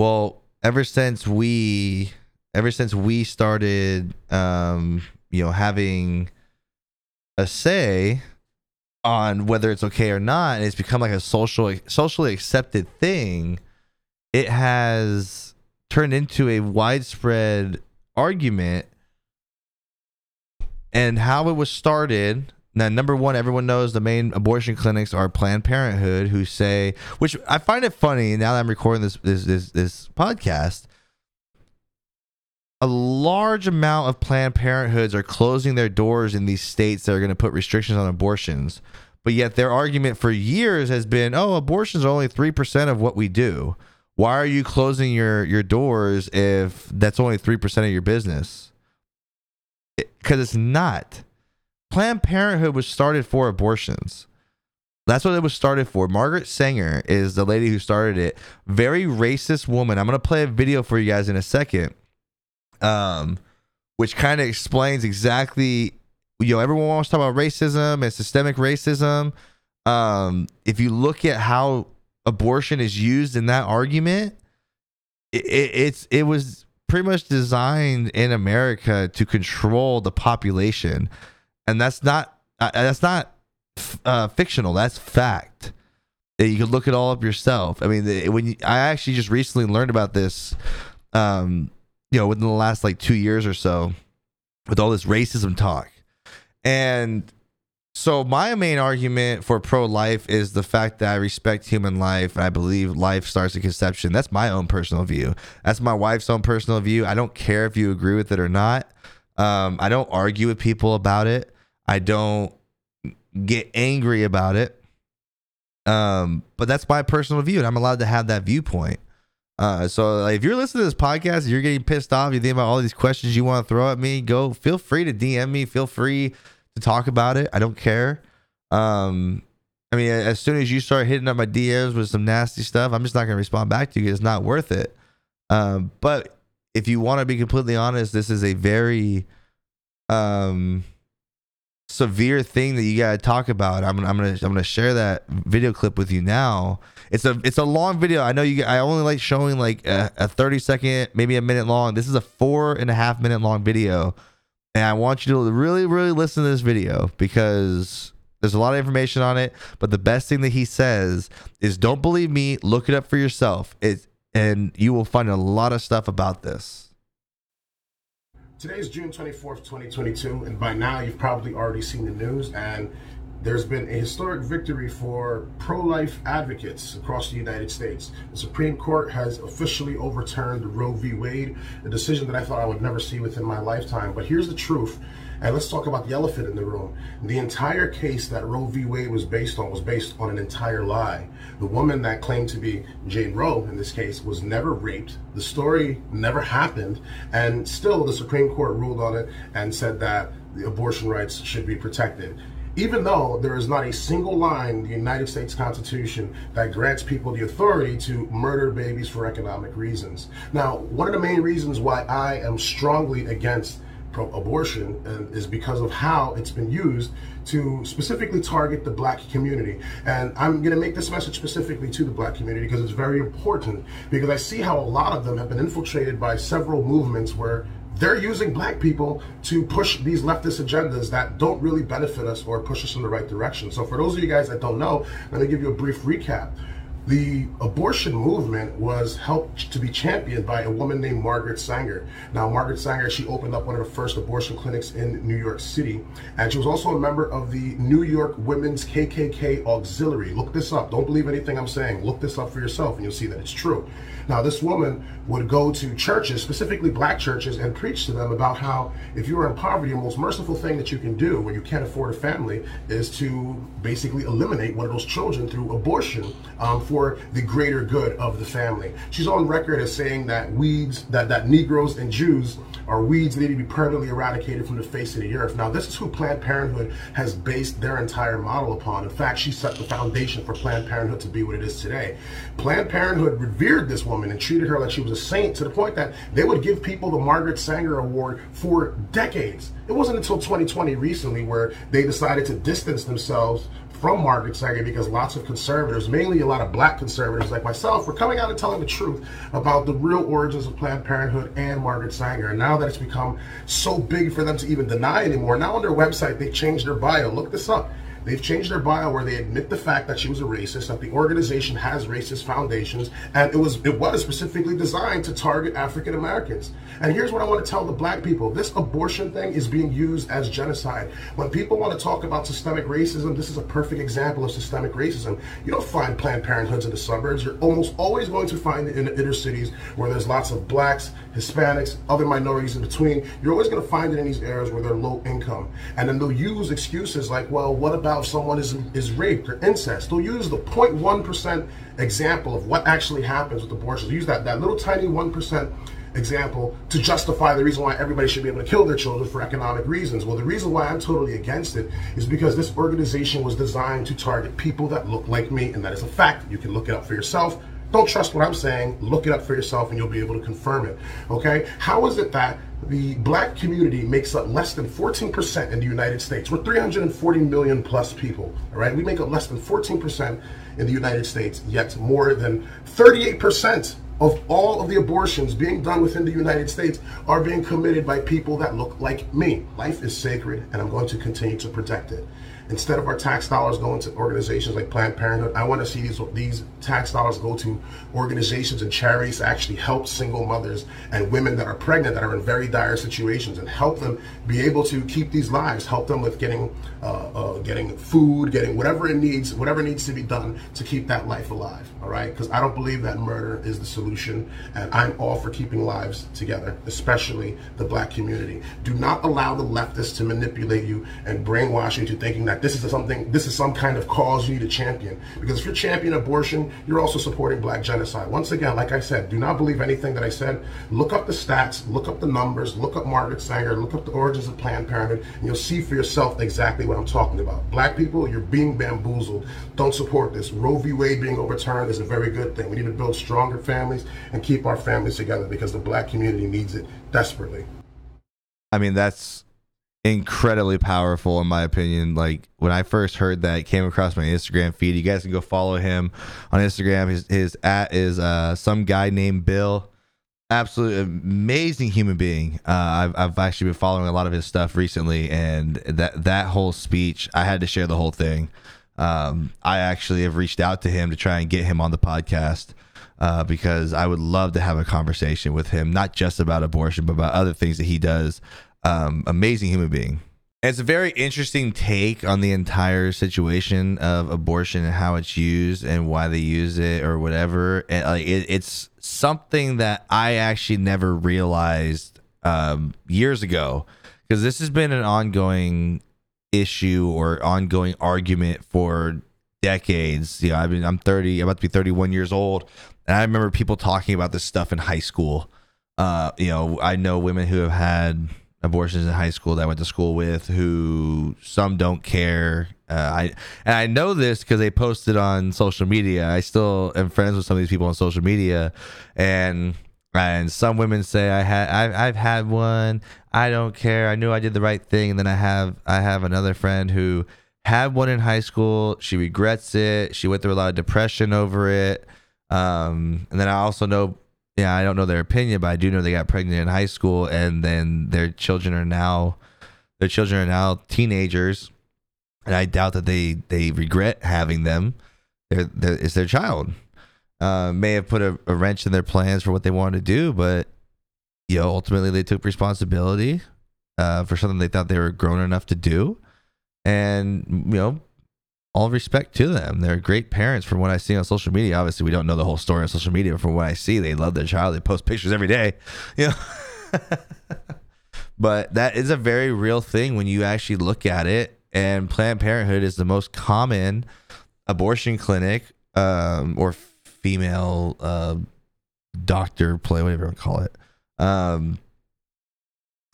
Speaker 1: well ever since we ever since we started um you know having a say on whether it's okay or not and it's become like a social socially accepted thing it has turned into a widespread argument and how it was started now number one everyone knows the main abortion clinics are planned parenthood who say which i find it funny now that i'm recording this this this, this podcast a large amount of planned parenthoods are closing their doors in these states that are going to put restrictions on abortions. But yet their argument for years has been oh abortions are only 3% of what we do. Why are you closing your your doors if that's only 3% of your business? Because it, it's not planned parenthood was started for abortions. That's what it was started for. Margaret sanger is the lady who started it. Very racist woman. I'm to play a video for you guys in a second um which kind of explains exactly you know everyone wants to talk about racism and systemic racism. Um if you look at how abortion is used in that argument, it, it, it's it was pretty much designed in America to control the population, and that's not uh, that's not uh, fictional. That's fact. You can look it all up yourself. I mean, when you, I actually just recently learned about this, um, you know, within the last like two years or so, with all this racism talk, and so my main argument for pro-life is the fact that I respect human life I believe life starts at conception. That's my own personal view. That's my wife's own personal view. I don't care if you agree with it or not. Um, I don't argue with people about it. I don't get angry about it. Um, but that's my personal view, and I'm allowed to have that viewpoint. Uh, so like, if you're listening to this podcast, you're getting pissed off, you think about all these questions you want to throw at me, go feel free to DM me. Feel free to talk about it. I don't care. Um, I mean, as soon as you start hitting up my DMs with some nasty stuff, I'm just not going to respond back to you. It's not worth it. Um, but if you want to be completely honest, this is a very um, severe thing that you got to talk about. I'm, I'm gonna I'm gonna share that video clip with you now. It's a it's a long video. I know you. I only like showing like a, a 30 second, maybe a minute long. This is a four and a half minute long video and I want you to really, really listen to this video because there's a lot of information on it. But the best thing that he says is don't believe me, look it up for yourself. It, and you will find a lot of stuff about this.
Speaker 2: Today is June 24th, 2022, and by now you've probably already seen the news. And there's been a historic victory for pro life advocates across the United States. The Supreme Court has officially overturned Roe v. Wade, a decision that I thought I would never see within my lifetime. But here's the truth, and let's talk about the elephant in the room. The entire case that Roe v. Wade was based on was based on an entire lie. The woman that claimed to be Jane Roe, in this case, was never raped. The story never happened, and still the Supreme Court ruled on it and said that the abortion rights should be protected even though there is not a single line in the United States Constitution that grants people the authority to murder babies for economic reasons. Now, one of the main reasons why I am strongly against abortion um, is because of how it's been used to specifically target the black community. And I'm going to make this message specifically to the black community because it's very important because I see how a lot of them have been infiltrated by several movements where they're using black people to push these leftist agendas that don't really benefit us or push us in the right direction. So for those of you guys that don't know, let me give you a brief recap. The abortion movement was helped to be championed by a woman named Margaret Sanger. Now, Margaret Sanger, she opened up one of the first abortion clinics in New York City, and she was also a member of the New York Women's KKK Auxiliary. Look this up. Don't believe anything I'm saying. Look this up for yourself, and you'll see that it's true. Now, this woman would go to churches, specifically black churches, and preach to them about how if you are in poverty, the most merciful thing that you can do when you can't afford a family is to basically eliminate one of those children through abortion um, for for the greater good of the family. She's on record as saying that weeds, that, that Negroes and Jews are weeds that need to be permanently eradicated from the face of the earth. Now, this is who Planned Parenthood has based their entire model upon. In fact, she set the foundation for Planned Parenthood to be what it is today. Planned Parenthood revered this woman and treated her like she was a saint to the point that they would give people the Margaret Sanger Award for decades. It wasn't until 2020 recently where they decided to distance themselves from Margaret Sanger because lots of conservatives, mainly a lot of black conservatives like myself, were coming out and telling the truth about the real origins of Planned Parenthood and Margaret Sanger. And now that it's become so big for them to even deny anymore, now on their website they changed their bio. Look this up. They've changed their bio where they admit the fact that she was a racist, that the organization has racist foundations, and it was it was specifically designed to target African Americans. And here's what I want to tell the black people. This abortion thing is being used as genocide. When people want to talk about systemic racism, this is a perfect example of systemic racism. You don't find Planned Parenthoods in the suburbs. You're almost always going to find it in the inner cities where there's lots of blacks, Hispanics, other minorities in between. You're always going to find it in these areas where they're low income. And then they'll use excuses like, well, what about if someone is, is raped or incest? They'll use the 0.1% example of what actually happens with abortions. They'll use that, that little tiny 1% example to justify the reason why everybody should be able to kill their children for economic reasons. Well, the reason why I'm totally against it is because this organization was designed to target people that look like me, and that is a fact. You can look it up for yourself. Don't trust what I'm saying. Look it up for yourself and you'll be able to confirm it. Okay? How is it that the black community makes up less than 14% in the United States? We're 340 million plus people. All right? We make up less than 14% in the United States, yet more than 38% of all of the abortions being done within the United States are being committed by people that look like me. Life is sacred, and I'm going to continue to protect it. Instead of our tax dollars going to organizations like Planned Parenthood, I want to see these these tax dollars go to organizations and charities to actually help single mothers and women that are pregnant that are in very dire situations and help them be able to keep these lives, help them with getting uh, uh, getting food, getting whatever it needs, whatever needs to be done to keep that life alive. All right, because I don't believe that murder is the solution, and I'm all for keeping lives together, especially the black community. Do not allow the leftists to manipulate you and brainwash you into thinking that this is something, this is some kind of cause you need to champion. Because if you're championing abortion, you're also supporting black genocide. Once again, like I said, do not believe anything that I said. Look up the stats, look up the numbers, look up Margaret Sanger, look up the origins of Planned Parenthood, and you'll see for yourself exactly what I'm talking about. Black people, you're being bamboozled. Don't support this. Roe v. Wade being overturned is a very good thing. We need to build stronger families and keep our families together because the black community needs it desperately.
Speaker 1: I mean, that's incredibly powerful in my opinion. Like when I first heard that, came across my Instagram feed. You guys can go follow him on Instagram. His his at is uh some guy named Bill. Absolutely amazing human being. Uh, I've I've actually been following a lot of his stuff recently, and that that whole speech, I had to share the whole thing. Um, I actually have reached out to him to try and get him on the podcast. Uh, because I would love to have a conversation with him, not just about abortion, but about other things that he does um, amazing human being. It's a very interesting take on the entire situation of abortion and how it's used and why they use it or whatever. And, like, it, it's something that I actually never realized um, years ago because this has been an ongoing issue or ongoing argument for decades. You know, I mean, I'm 30, I'm about to be 31 years old, and I remember people talking about this stuff in high school. Uh, you know, I know women who have had abortions in high school that I went to school with who some don't care. Uh, I and I know this because they posted on social media. I still am friends with some of these people on social media, and and some women say I had I've, I've had one. I don't care. I knew I did the right thing, and then I have I have another friend who had one in high school. She regrets it. She went through a lot of depression over it. Um, and then I also know yeah, I don't know their opinion, but I do know they got pregnant in high school, and then their children are now their children are now teenagers, and I doubt that they they regret having them. They're, they're it's their child. Uh, may have put a, a wrench in their plans for what they wanted to do, but you know, ultimately they took responsibility uh, for something they thought they were grown enough to do, and you know, all respect to them. They're great parents from what I see on social media. Obviously, we don't know the whole story on social media, but from what I see, they love their child. They post pictures every day, you know. but that is a very real thing when you actually look at it. And Planned Parenthood is the most common abortion clinic um, or female uh, doctor play, whatever you want to call it. Um,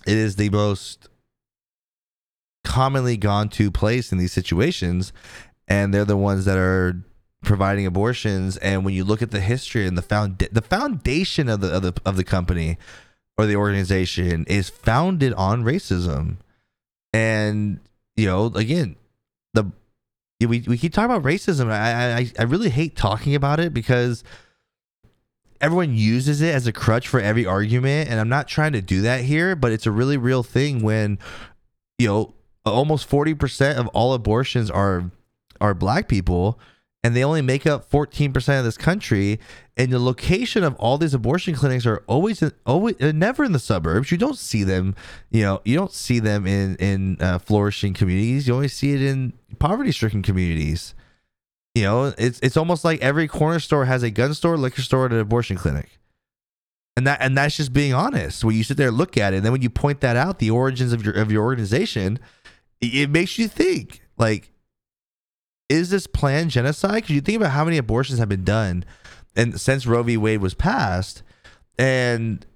Speaker 1: it is the most commonly gone to place in these situations, and they're the ones that are providing abortions. And when you look at the history and the found the foundation of the of the of the company or the organization is founded on racism, and you know, again, the we we keep talking about racism. I I I really hate talking about it because everyone uses it as a crutch for every argument and i'm not trying to do that here but it's a really real thing when you know almost 40% of all abortions are are black people and they only make up 14% of this country and the location of all these abortion clinics are always always uh, never in the suburbs. You don't see them you know you don't see them in in uh, flourishing communities. You only see it in poverty stricken communities. You know it's it's almost like every corner store has a gun store liquor store and an abortion clinic. And that and that's just being honest. When you sit there and look at it and then when you point that out the origins of your of your organization it makes you think like is this planned genocide because you think about how many abortions have been done and since roe v wade was passed and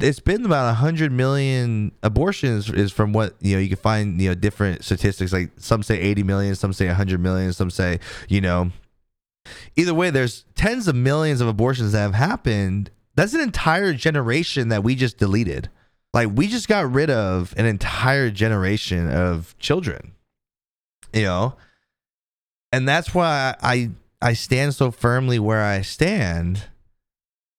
Speaker 1: it's been about 100 million abortions is from what you know you can find you know different statistics like some say 80 million some say 100 million some say you know either way there's tens of millions of abortions that have happened that's an entire generation that we just deleted like we just got rid of an entire generation of children. You know? And that's why I I stand so firmly where I stand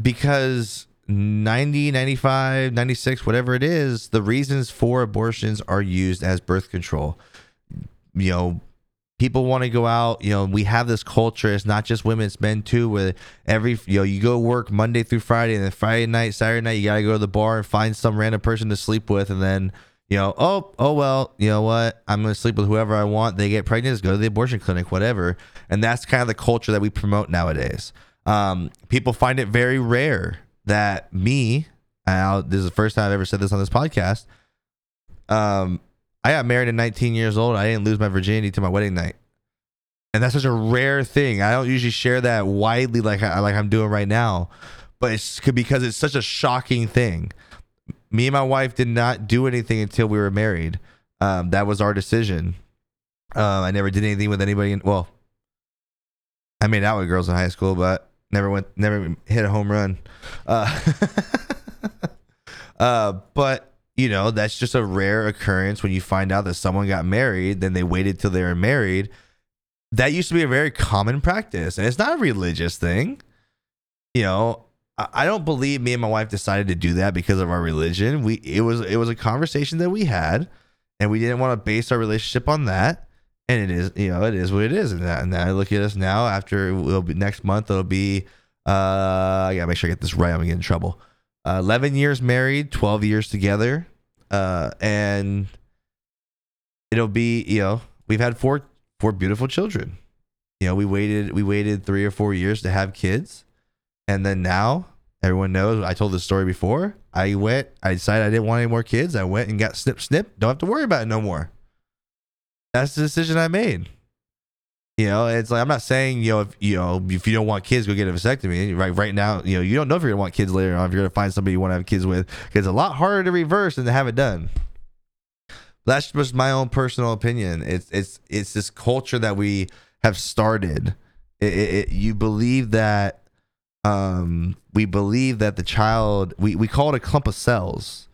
Speaker 1: because 90, 95, 96, whatever it is, the reasons for abortions are used as birth control. You know, people want to go out you know we have this culture it's not just women it's men too where every you know you go work monday through friday and then friday night saturday night you gotta go to the bar and find some random person to sleep with and then you know oh oh well you know what i'm gonna sleep with whoever i want they get pregnant go to the abortion clinic whatever and that's kind of the culture that we promote nowadays um, people find it very rare that me and this is the first time i've ever said this on this podcast um I got married at 19 years old. I didn't lose my virginity to my wedding night, and that's such a rare thing. I don't usually share that widely like like I'm doing right now, but it's because it's such a shocking thing. Me and my wife did not do anything until we were married. Um, that was our decision. Uh, I never did anything with anybody. In, well, I made out with girls in high school, but never went, never hit a home run. Uh, uh, but you know, that's just a rare occurrence when you find out that someone got married, then they waited till they were married. That used to be a very common practice, and it's not a religious thing. You know, I don't believe me and my wife decided to do that because of our religion. We it was it was a conversation that we had, and we didn't want to base our relationship on that. And it is, you know, it is what it is. And that, and I look at us now. After it'll be next month, it'll be. Uh, I gotta make sure I get this right. I'm gonna get in trouble. Uh, 11 years married, 12 years together. Uh, and it'll be, you know, we've had four four beautiful children. You know, we waited we waited 3 or 4 years to have kids. And then now everyone knows I told this story before. I went, I decided I didn't want any more kids. I went and got snip snip. Don't have to worry about it no more. That's the decision I made. You know, it's like I'm not saying you know if you know if you don't want kids, go get a vasectomy. Right, right now, you know you don't know if you're gonna want kids later on. If you're gonna find somebody you want to have kids with, it's a lot harder to reverse than to have it done. That's just my own personal opinion. It's it's it's this culture that we have started. It, it, it, you believe that um we believe that the child we we call it a clump of cells.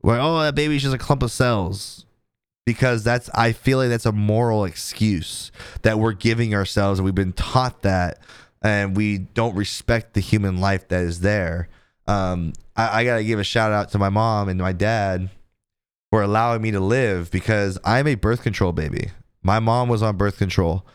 Speaker 1: Where oh that baby's just a clump of cells because that's I feel like that's a moral excuse that we're giving ourselves and we've been taught that and we don't respect the human life that is there. Um, I, I gotta give a shout out to my mom and my dad for allowing me to live because I'm a birth control baby. My mom was on birth control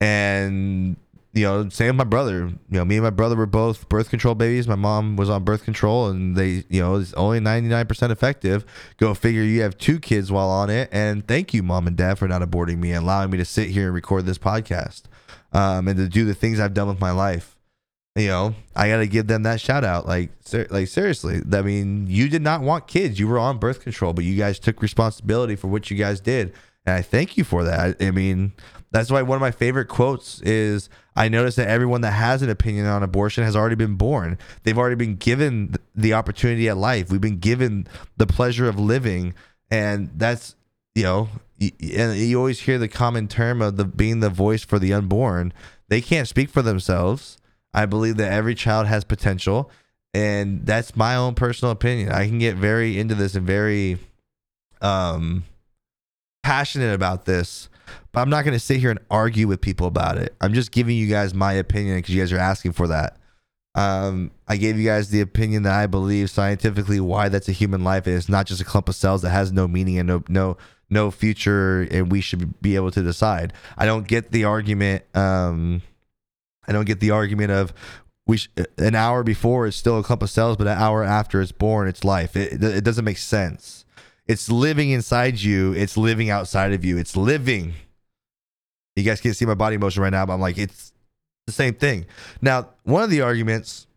Speaker 1: and you know, same with my brother. You know, me and my brother were both birth control babies. My mom was on birth control, and they, you know, it's only ninety nine percent effective. Go figure. You have two kids while on it, and thank you, mom and dad, for not aborting me and allowing me to sit here and record this podcast, um, and to do the things I've done with my life. You know, I got to give them that shout out. Like, ser- like seriously. I mean, you did not want kids. You were on birth control, but you guys took responsibility for what you guys did, And I thank you for that. I, I mean, that's why one of my favorite quotes is I notice that everyone that has an opinion on abortion has already been born. They've already been given the opportunity at life. We've been given the pleasure of living. And that's, you know, and you always hear the common term of the being the voice for the unborn. They can't speak for themselves. I believe that every child has potential. And that's my own personal opinion. I can get very into this and very um passionate about this, but I'm not going to sit here and argue with people about it. I'm just giving you guys my opinion because you guys are asking for that. Um, I gave you guys the opinion that I believe scientifically why that's a human life. And it's not just a clump of cells that has no meaning and no no no future, and we should be able to decide. I don't get the argument. Um, I don't get the argument of we sh- an hour before it's still a clump of cells, but an hour after it's born, it's life. It, it doesn't make sense. It's living inside you. It's living outside of you. It's living. You guys can't see my body motion right now, but I'm like, it's the same thing. Now, one of the arguments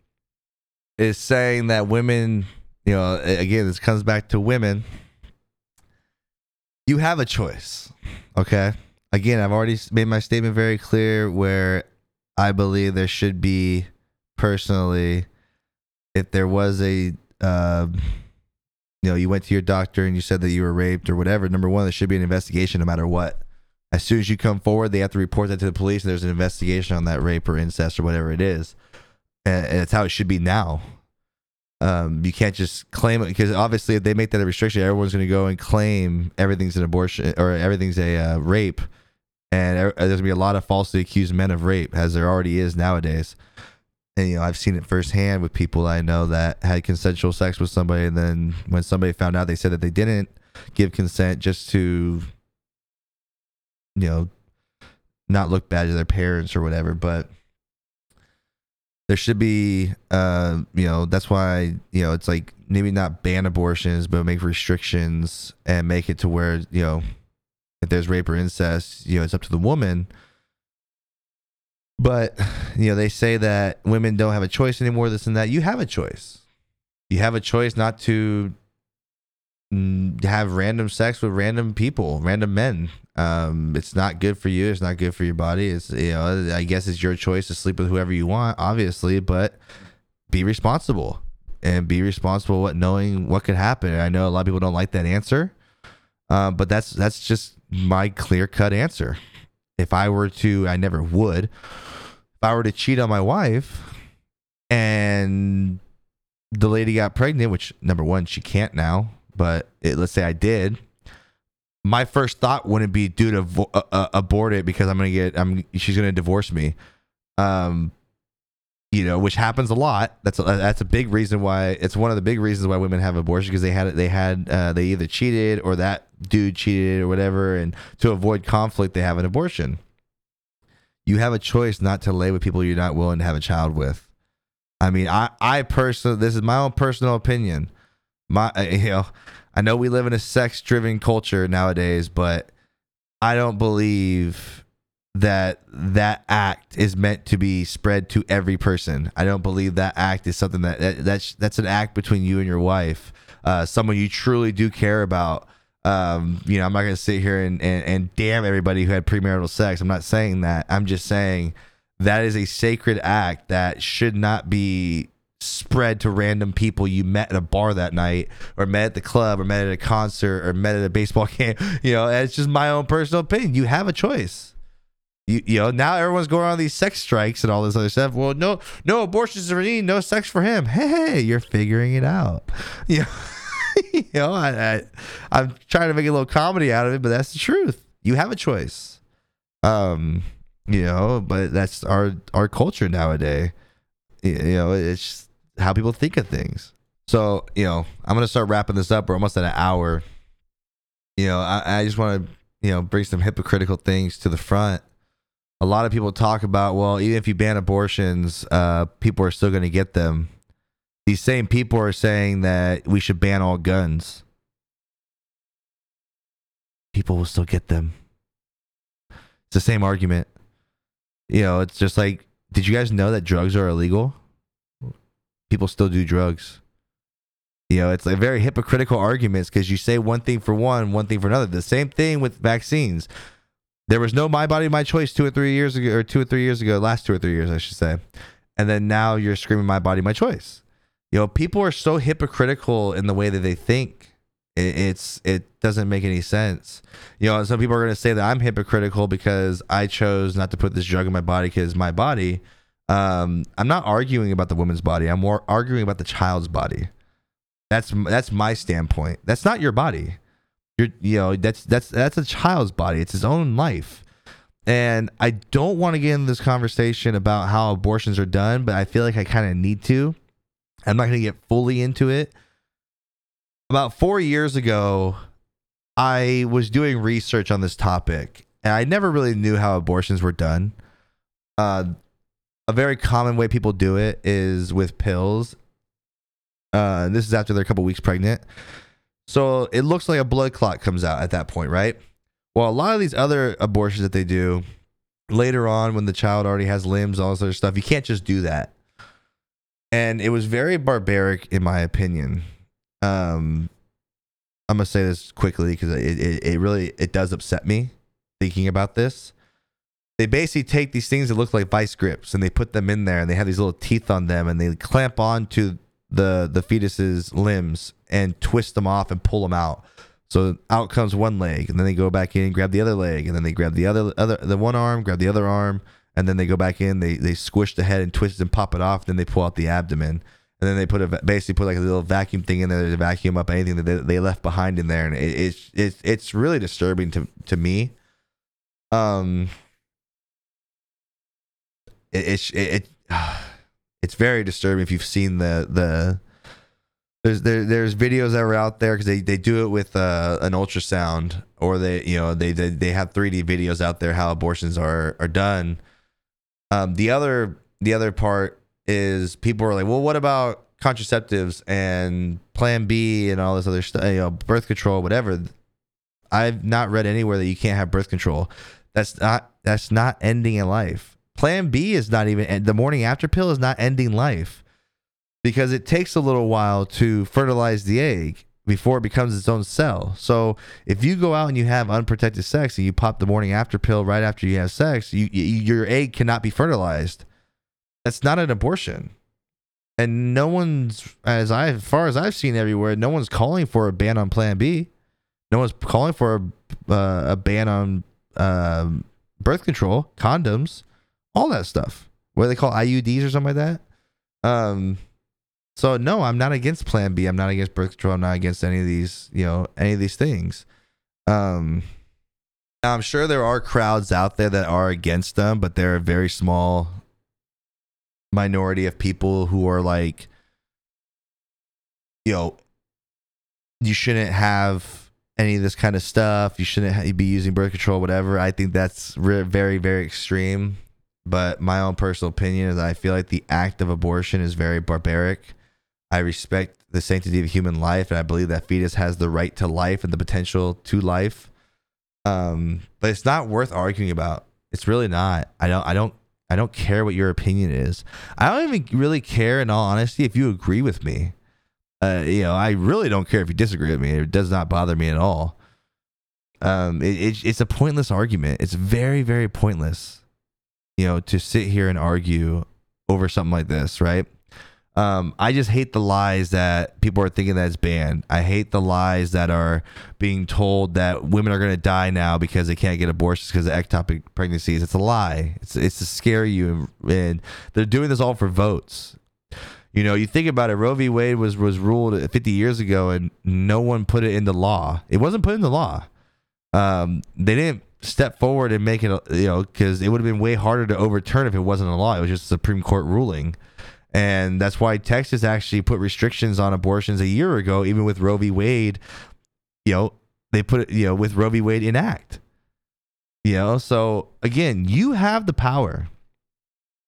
Speaker 1: is saying that women, you know, again, this comes back to women. You have a choice. Okay. Again, I've already made my statement very clear where I believe there should be personally, if there was a, uh, you know, you went to your doctor and you said that you were raped or whatever, number one, there should be an investigation no matter what. As soon as you come forward, they have to report that to the police. And there's an investigation on that rape or incest or whatever it is. And, and it's how it should be now. Um, you can't just claim it because obviously, if they make that a restriction, everyone's going to go and claim everything's an abortion or everything's a uh, rape. And er- there's going to be a lot of falsely accused men of rape, as there already is nowadays and you know I've seen it firsthand with people I know that had consensual sex with somebody, and then when somebody found out, they said that they didn't give consent just to, you know, not look bad to their parents or whatever. But there should be, uh, you know, that's why you know it's like maybe not ban abortions, but make restrictions and make it to where you know if there's rape or incest, you know, it's up to the woman but you know, they say that women don't have a choice anymore. This and that. You have a choice. You have a choice not to mm, have random sex with random people, random men. Um, it's not good for you. It's not good for your body. It's you know, I guess it's your choice to sleep with whoever you want, obviously, but be responsible and be responsible what knowing what could happen. I know a lot of people don't like that answer, uh, but that's that's just my clear cut answer. If I were to, I never would if I were to cheat on my wife and the lady got pregnant, which number one, she can't now, but it, let's say I did, my first thought wouldn't be, dude, avo- uh, abort it because I'm gonna get, I'm, she's gonna divorce me. Um, you know, which happens a lot. That's a, that's a big reason why it's one of the big reasons why women have abortion because they had they had uh, they either cheated or that dude cheated or whatever, and to avoid conflict, they have an abortion you have a choice not to lay with people you're not willing to have a child with. I mean, I I personally, this is my own personal opinion. My you know, I know we live in a sex driven culture nowadays, but I don't believe that that act is meant to be spread to every person. I don't believe that act is something that, that that's that's an act between you and your wife, uh, someone you truly do care about um, you know, I'm not to sit here and, and, and damn everybody who had premarital sex. I'm not saying that. I'm just saying that is a sacred act that should not be spread to random people you met at a bar that night or met at the club or met at a concert or met at a baseball game. You know, it's just my own personal opinion. You have a choice. You, you know, now everyone's going on these sex strikes and all this other stuff. Well, no, no abortions for me, no sex for him. Hey, you're figuring it out. You know? you know, I, I I'm trying to make a little comedy out of it, but that's the truth. You have a choice. Um, you know, but that's our our culture nowadays. You know, it's how people think of things. So, you know, I'm gonna start wrapping this up. We're almost at an hour. You know, I, I just want to, you know, bring some hypocritical things to the front. A lot of people talk about, well, even if you ban abortions, uh, people are still going to get them these same people are saying that we should ban all guns. People will still get them. It's the same argument. You know, it's just like, did you guys know that drugs are illegal? People still do drugs. You know, it's a very hypocritical arguments because you say one thing for one, one thing for another. The same thing with vaccines. There was no my body, my choice two or three years ago, or two or three years ago, last two or three years, I should say. And then now you're screaming my body, my choice. You know, people are so hypocritical in the way that they think. It, it's it doesn't make any sense. You know, some people are going to say that I'm hypocritical because I chose not to put this drug in my body because my body. Um, I'm not arguing about the woman's body. I'm more arguing about the child's body. That's that's my standpoint. That's not your body. You're you know that's that's that's a child's body. It's his own life. And I don't want to get into this conversation about how abortions are done, but I feel like I kind of need to. I'm not going to get fully into it. About four years ago, I was doing research on this topic, and I never really knew how abortions were done. Uh, a very common way people do it is with pills. Uh, this is after they're a couple weeks pregnant. So it looks like a blood clot comes out at that point, right? Well, a lot of these other abortions that they do later on when the child already has limbs, all this other stuff, you can't just do that. And it was very barbaric, in my opinion. Um, I'm gonna say this quickly because it, it, it really it does upset me thinking about this. They basically take these things that look like vice grips and they put them in there and they have these little teeth on them and they clamp onto the the fetus's limbs and twist them off and pull them out. So out comes one leg, and then they go back in, grab the other leg, and then they grab the other other the one arm, grab the other arm, and then they go back in. They they squish the head and twist and pop it off. Then they pull out the abdomen, and then they put a basically put like a little vacuum thing in there to vacuum up anything that they, they left behind in there, and it, it's it's it's really disturbing to to me. Um, it, it's it, it it's very disturbing if you've seen the the there's there, there's videos that are out there because they, they do it with uh, an ultrasound or they you know they, they they have 3D videos out there how abortions are are done. Um, the other the other part is people are like, well, what about contraceptives and Plan B and all this other stuff, you know, birth control, whatever. I've not read anywhere that you can't have birth control. That's not that's not ending a life. Plan B is not even the morning after pill is not ending life because it takes a little while to fertilize the egg before it becomes its own cell. So if you go out and you have unprotected sex and you pop the morning after pill right after you have sex, you, you, your egg cannot be fertilized. That's not an abortion. And no one's as I as far as I've seen everywhere, no one's calling for a ban on Plan B. No one's calling for a, uh, a ban on um, birth control, condoms, all that stuff. What they call IUDs or something like that? Um, so no, I'm not against Plan B. I'm not against birth control. I'm not against any of these, you know, any of these things. Um, I'm sure there are crowds out there that are against them, but they're a very small minority of people who are like, you know, you shouldn't have any of this kind of stuff. You shouldn't be using birth control, whatever. I think that's re- very, very extreme. But my own personal opinion is I feel like the act of abortion is very barbaric I respect the sanctity of human life, and I believe that fetus has the right to life and the potential to life. Um, but it's not worth arguing about. It's really not. I don't. I don't. I don't care what your opinion is. I don't even really care, in all honesty, if you agree with me. Uh, you know, I really don't care if you disagree with me. It does not bother me at all. Um, it, it, it's a pointless argument. It's very, very pointless. You know, to sit here and argue over something like this, right? Um, I just hate the lies that people are thinking that it's banned. I hate the lies that are being told that women are going to die now because they can't get abortions because of ectopic pregnancies. It's a lie. It's it's to scare you, and they're doing this all for votes. You know, you think about it. Roe v. Wade was was ruled 50 years ago, and no one put it into law. It wasn't put into law. Um, they didn't step forward and make it, uh, you know, because it would have been way harder to overturn if it wasn't a law. It was just a Supreme Court ruling. And that's why Texas actually put restrictions on abortions a year ago, even with Roe v. Wade. You know, they put it, you know, with Roe v. Wade in act. You know, so again, you have the power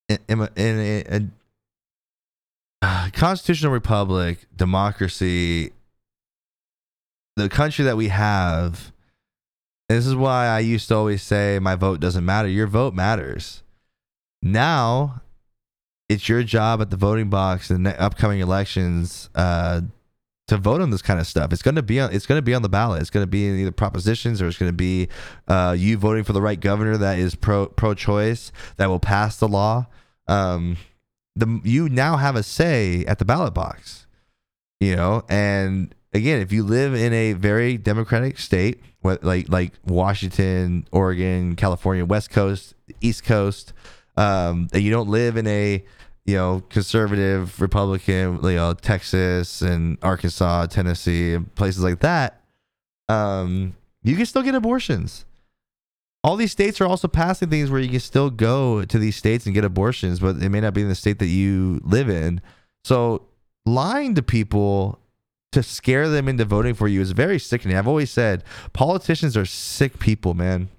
Speaker 1: in, in, in a, a constitutional republic, democracy, the country that we have. This is why I used to always say my vote doesn't matter. Your vote matters. Now it's your job at the voting box in the upcoming elections uh, to vote on this kind of stuff. It's going to be on. It's going to be on the ballot. It's going to be in either propositions or it's going to be uh, you voting for the right governor that is pro pro choice that will pass the law. Um, the you now have a say at the ballot box. You know, and again, if you live in a very democratic state, like like Washington, Oregon, California, West Coast, East Coast, um, and you don't live in a you know conservative Republican, you know Texas and Arkansas, Tennessee, and places like that, um, you can still get abortions. All these states are also passing things where you can still go to these states and get abortions, but it may not be in the state that you live in. So lying to people to scare them into voting for you is very sickening. I've always said politicians are sick people, man.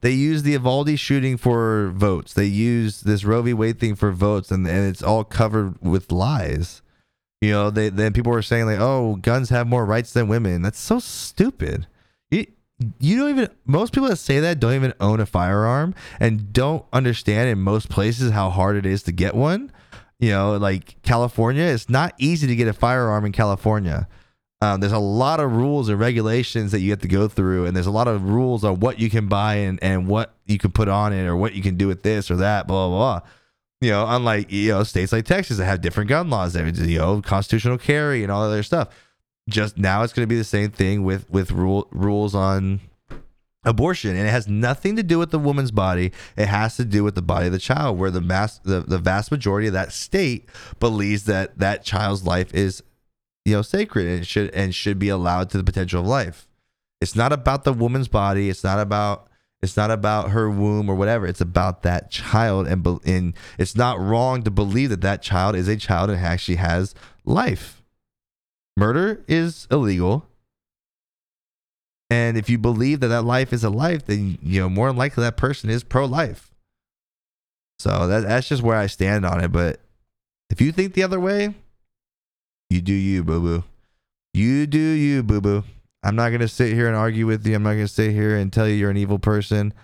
Speaker 1: They use the Uvalde shooting for votes. They use this Roe v. Wade thing for votes, and, and it's all covered with lies. You know, they then people were saying like, "Oh, guns have more rights than women." That's so stupid. You you don't even most people that say that don't even own a firearm and don't understand in most places how hard it is to get one you know, like California, it's not easy to get a firearm in California. Um, there's a lot of rules and regulations that you have to go through, and there's a lot of rules on what you can buy and, and what you can put on it or what you can do with this or that, blah, blah, blah. You know, unlike, you know, states like Texas that have different gun laws, you know, constitutional carry and all that other stuff. Just now it's going to be the same thing with, with rule, rules on abortion and it has nothing to do with the woman's body. It has to do with the body of the child where the mass the, the vast majority of that state believes that that child's life is you know sacred and should and should be allowed to the potential of life. It's not about the woman's body. It's not about it's not about her womb or whatever. It's about that child and, and it's not wrong to believe that that child is a child and actually has life. Murder is illegal and if you believe that that life is a life, then you know more than likely that person is pro-life. So that, that's just where I stand on it. But if you think the other way, you do you, boo boo. You do you, boo boo. I'm not gonna sit here and argue with you. I'm not gonna sit here and tell you you're an evil person.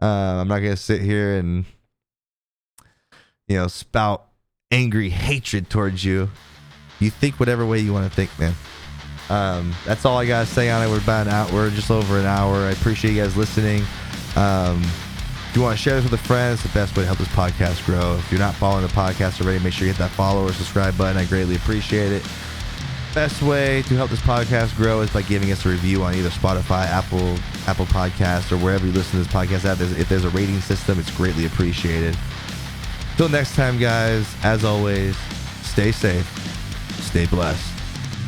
Speaker 1: Uh, I'm not gonna sit here and you know spout angry hatred towards you. You think whatever way you want to think, man. Um, that's all I gotta say on it. We're about an hour. We're just over an hour. I appreciate you guys listening. Um, if you want to share this with a friend, it's the best way to help this podcast grow. If you're not following the podcast already, make sure you hit that follow or subscribe button. I greatly appreciate it. Best way to help this podcast grow is by giving us a review on either Spotify, Apple, Apple Podcasts, or wherever you listen to this podcast at. If there's a rating system, it's greatly appreciated. Till next time, guys. As always, stay safe, stay blessed.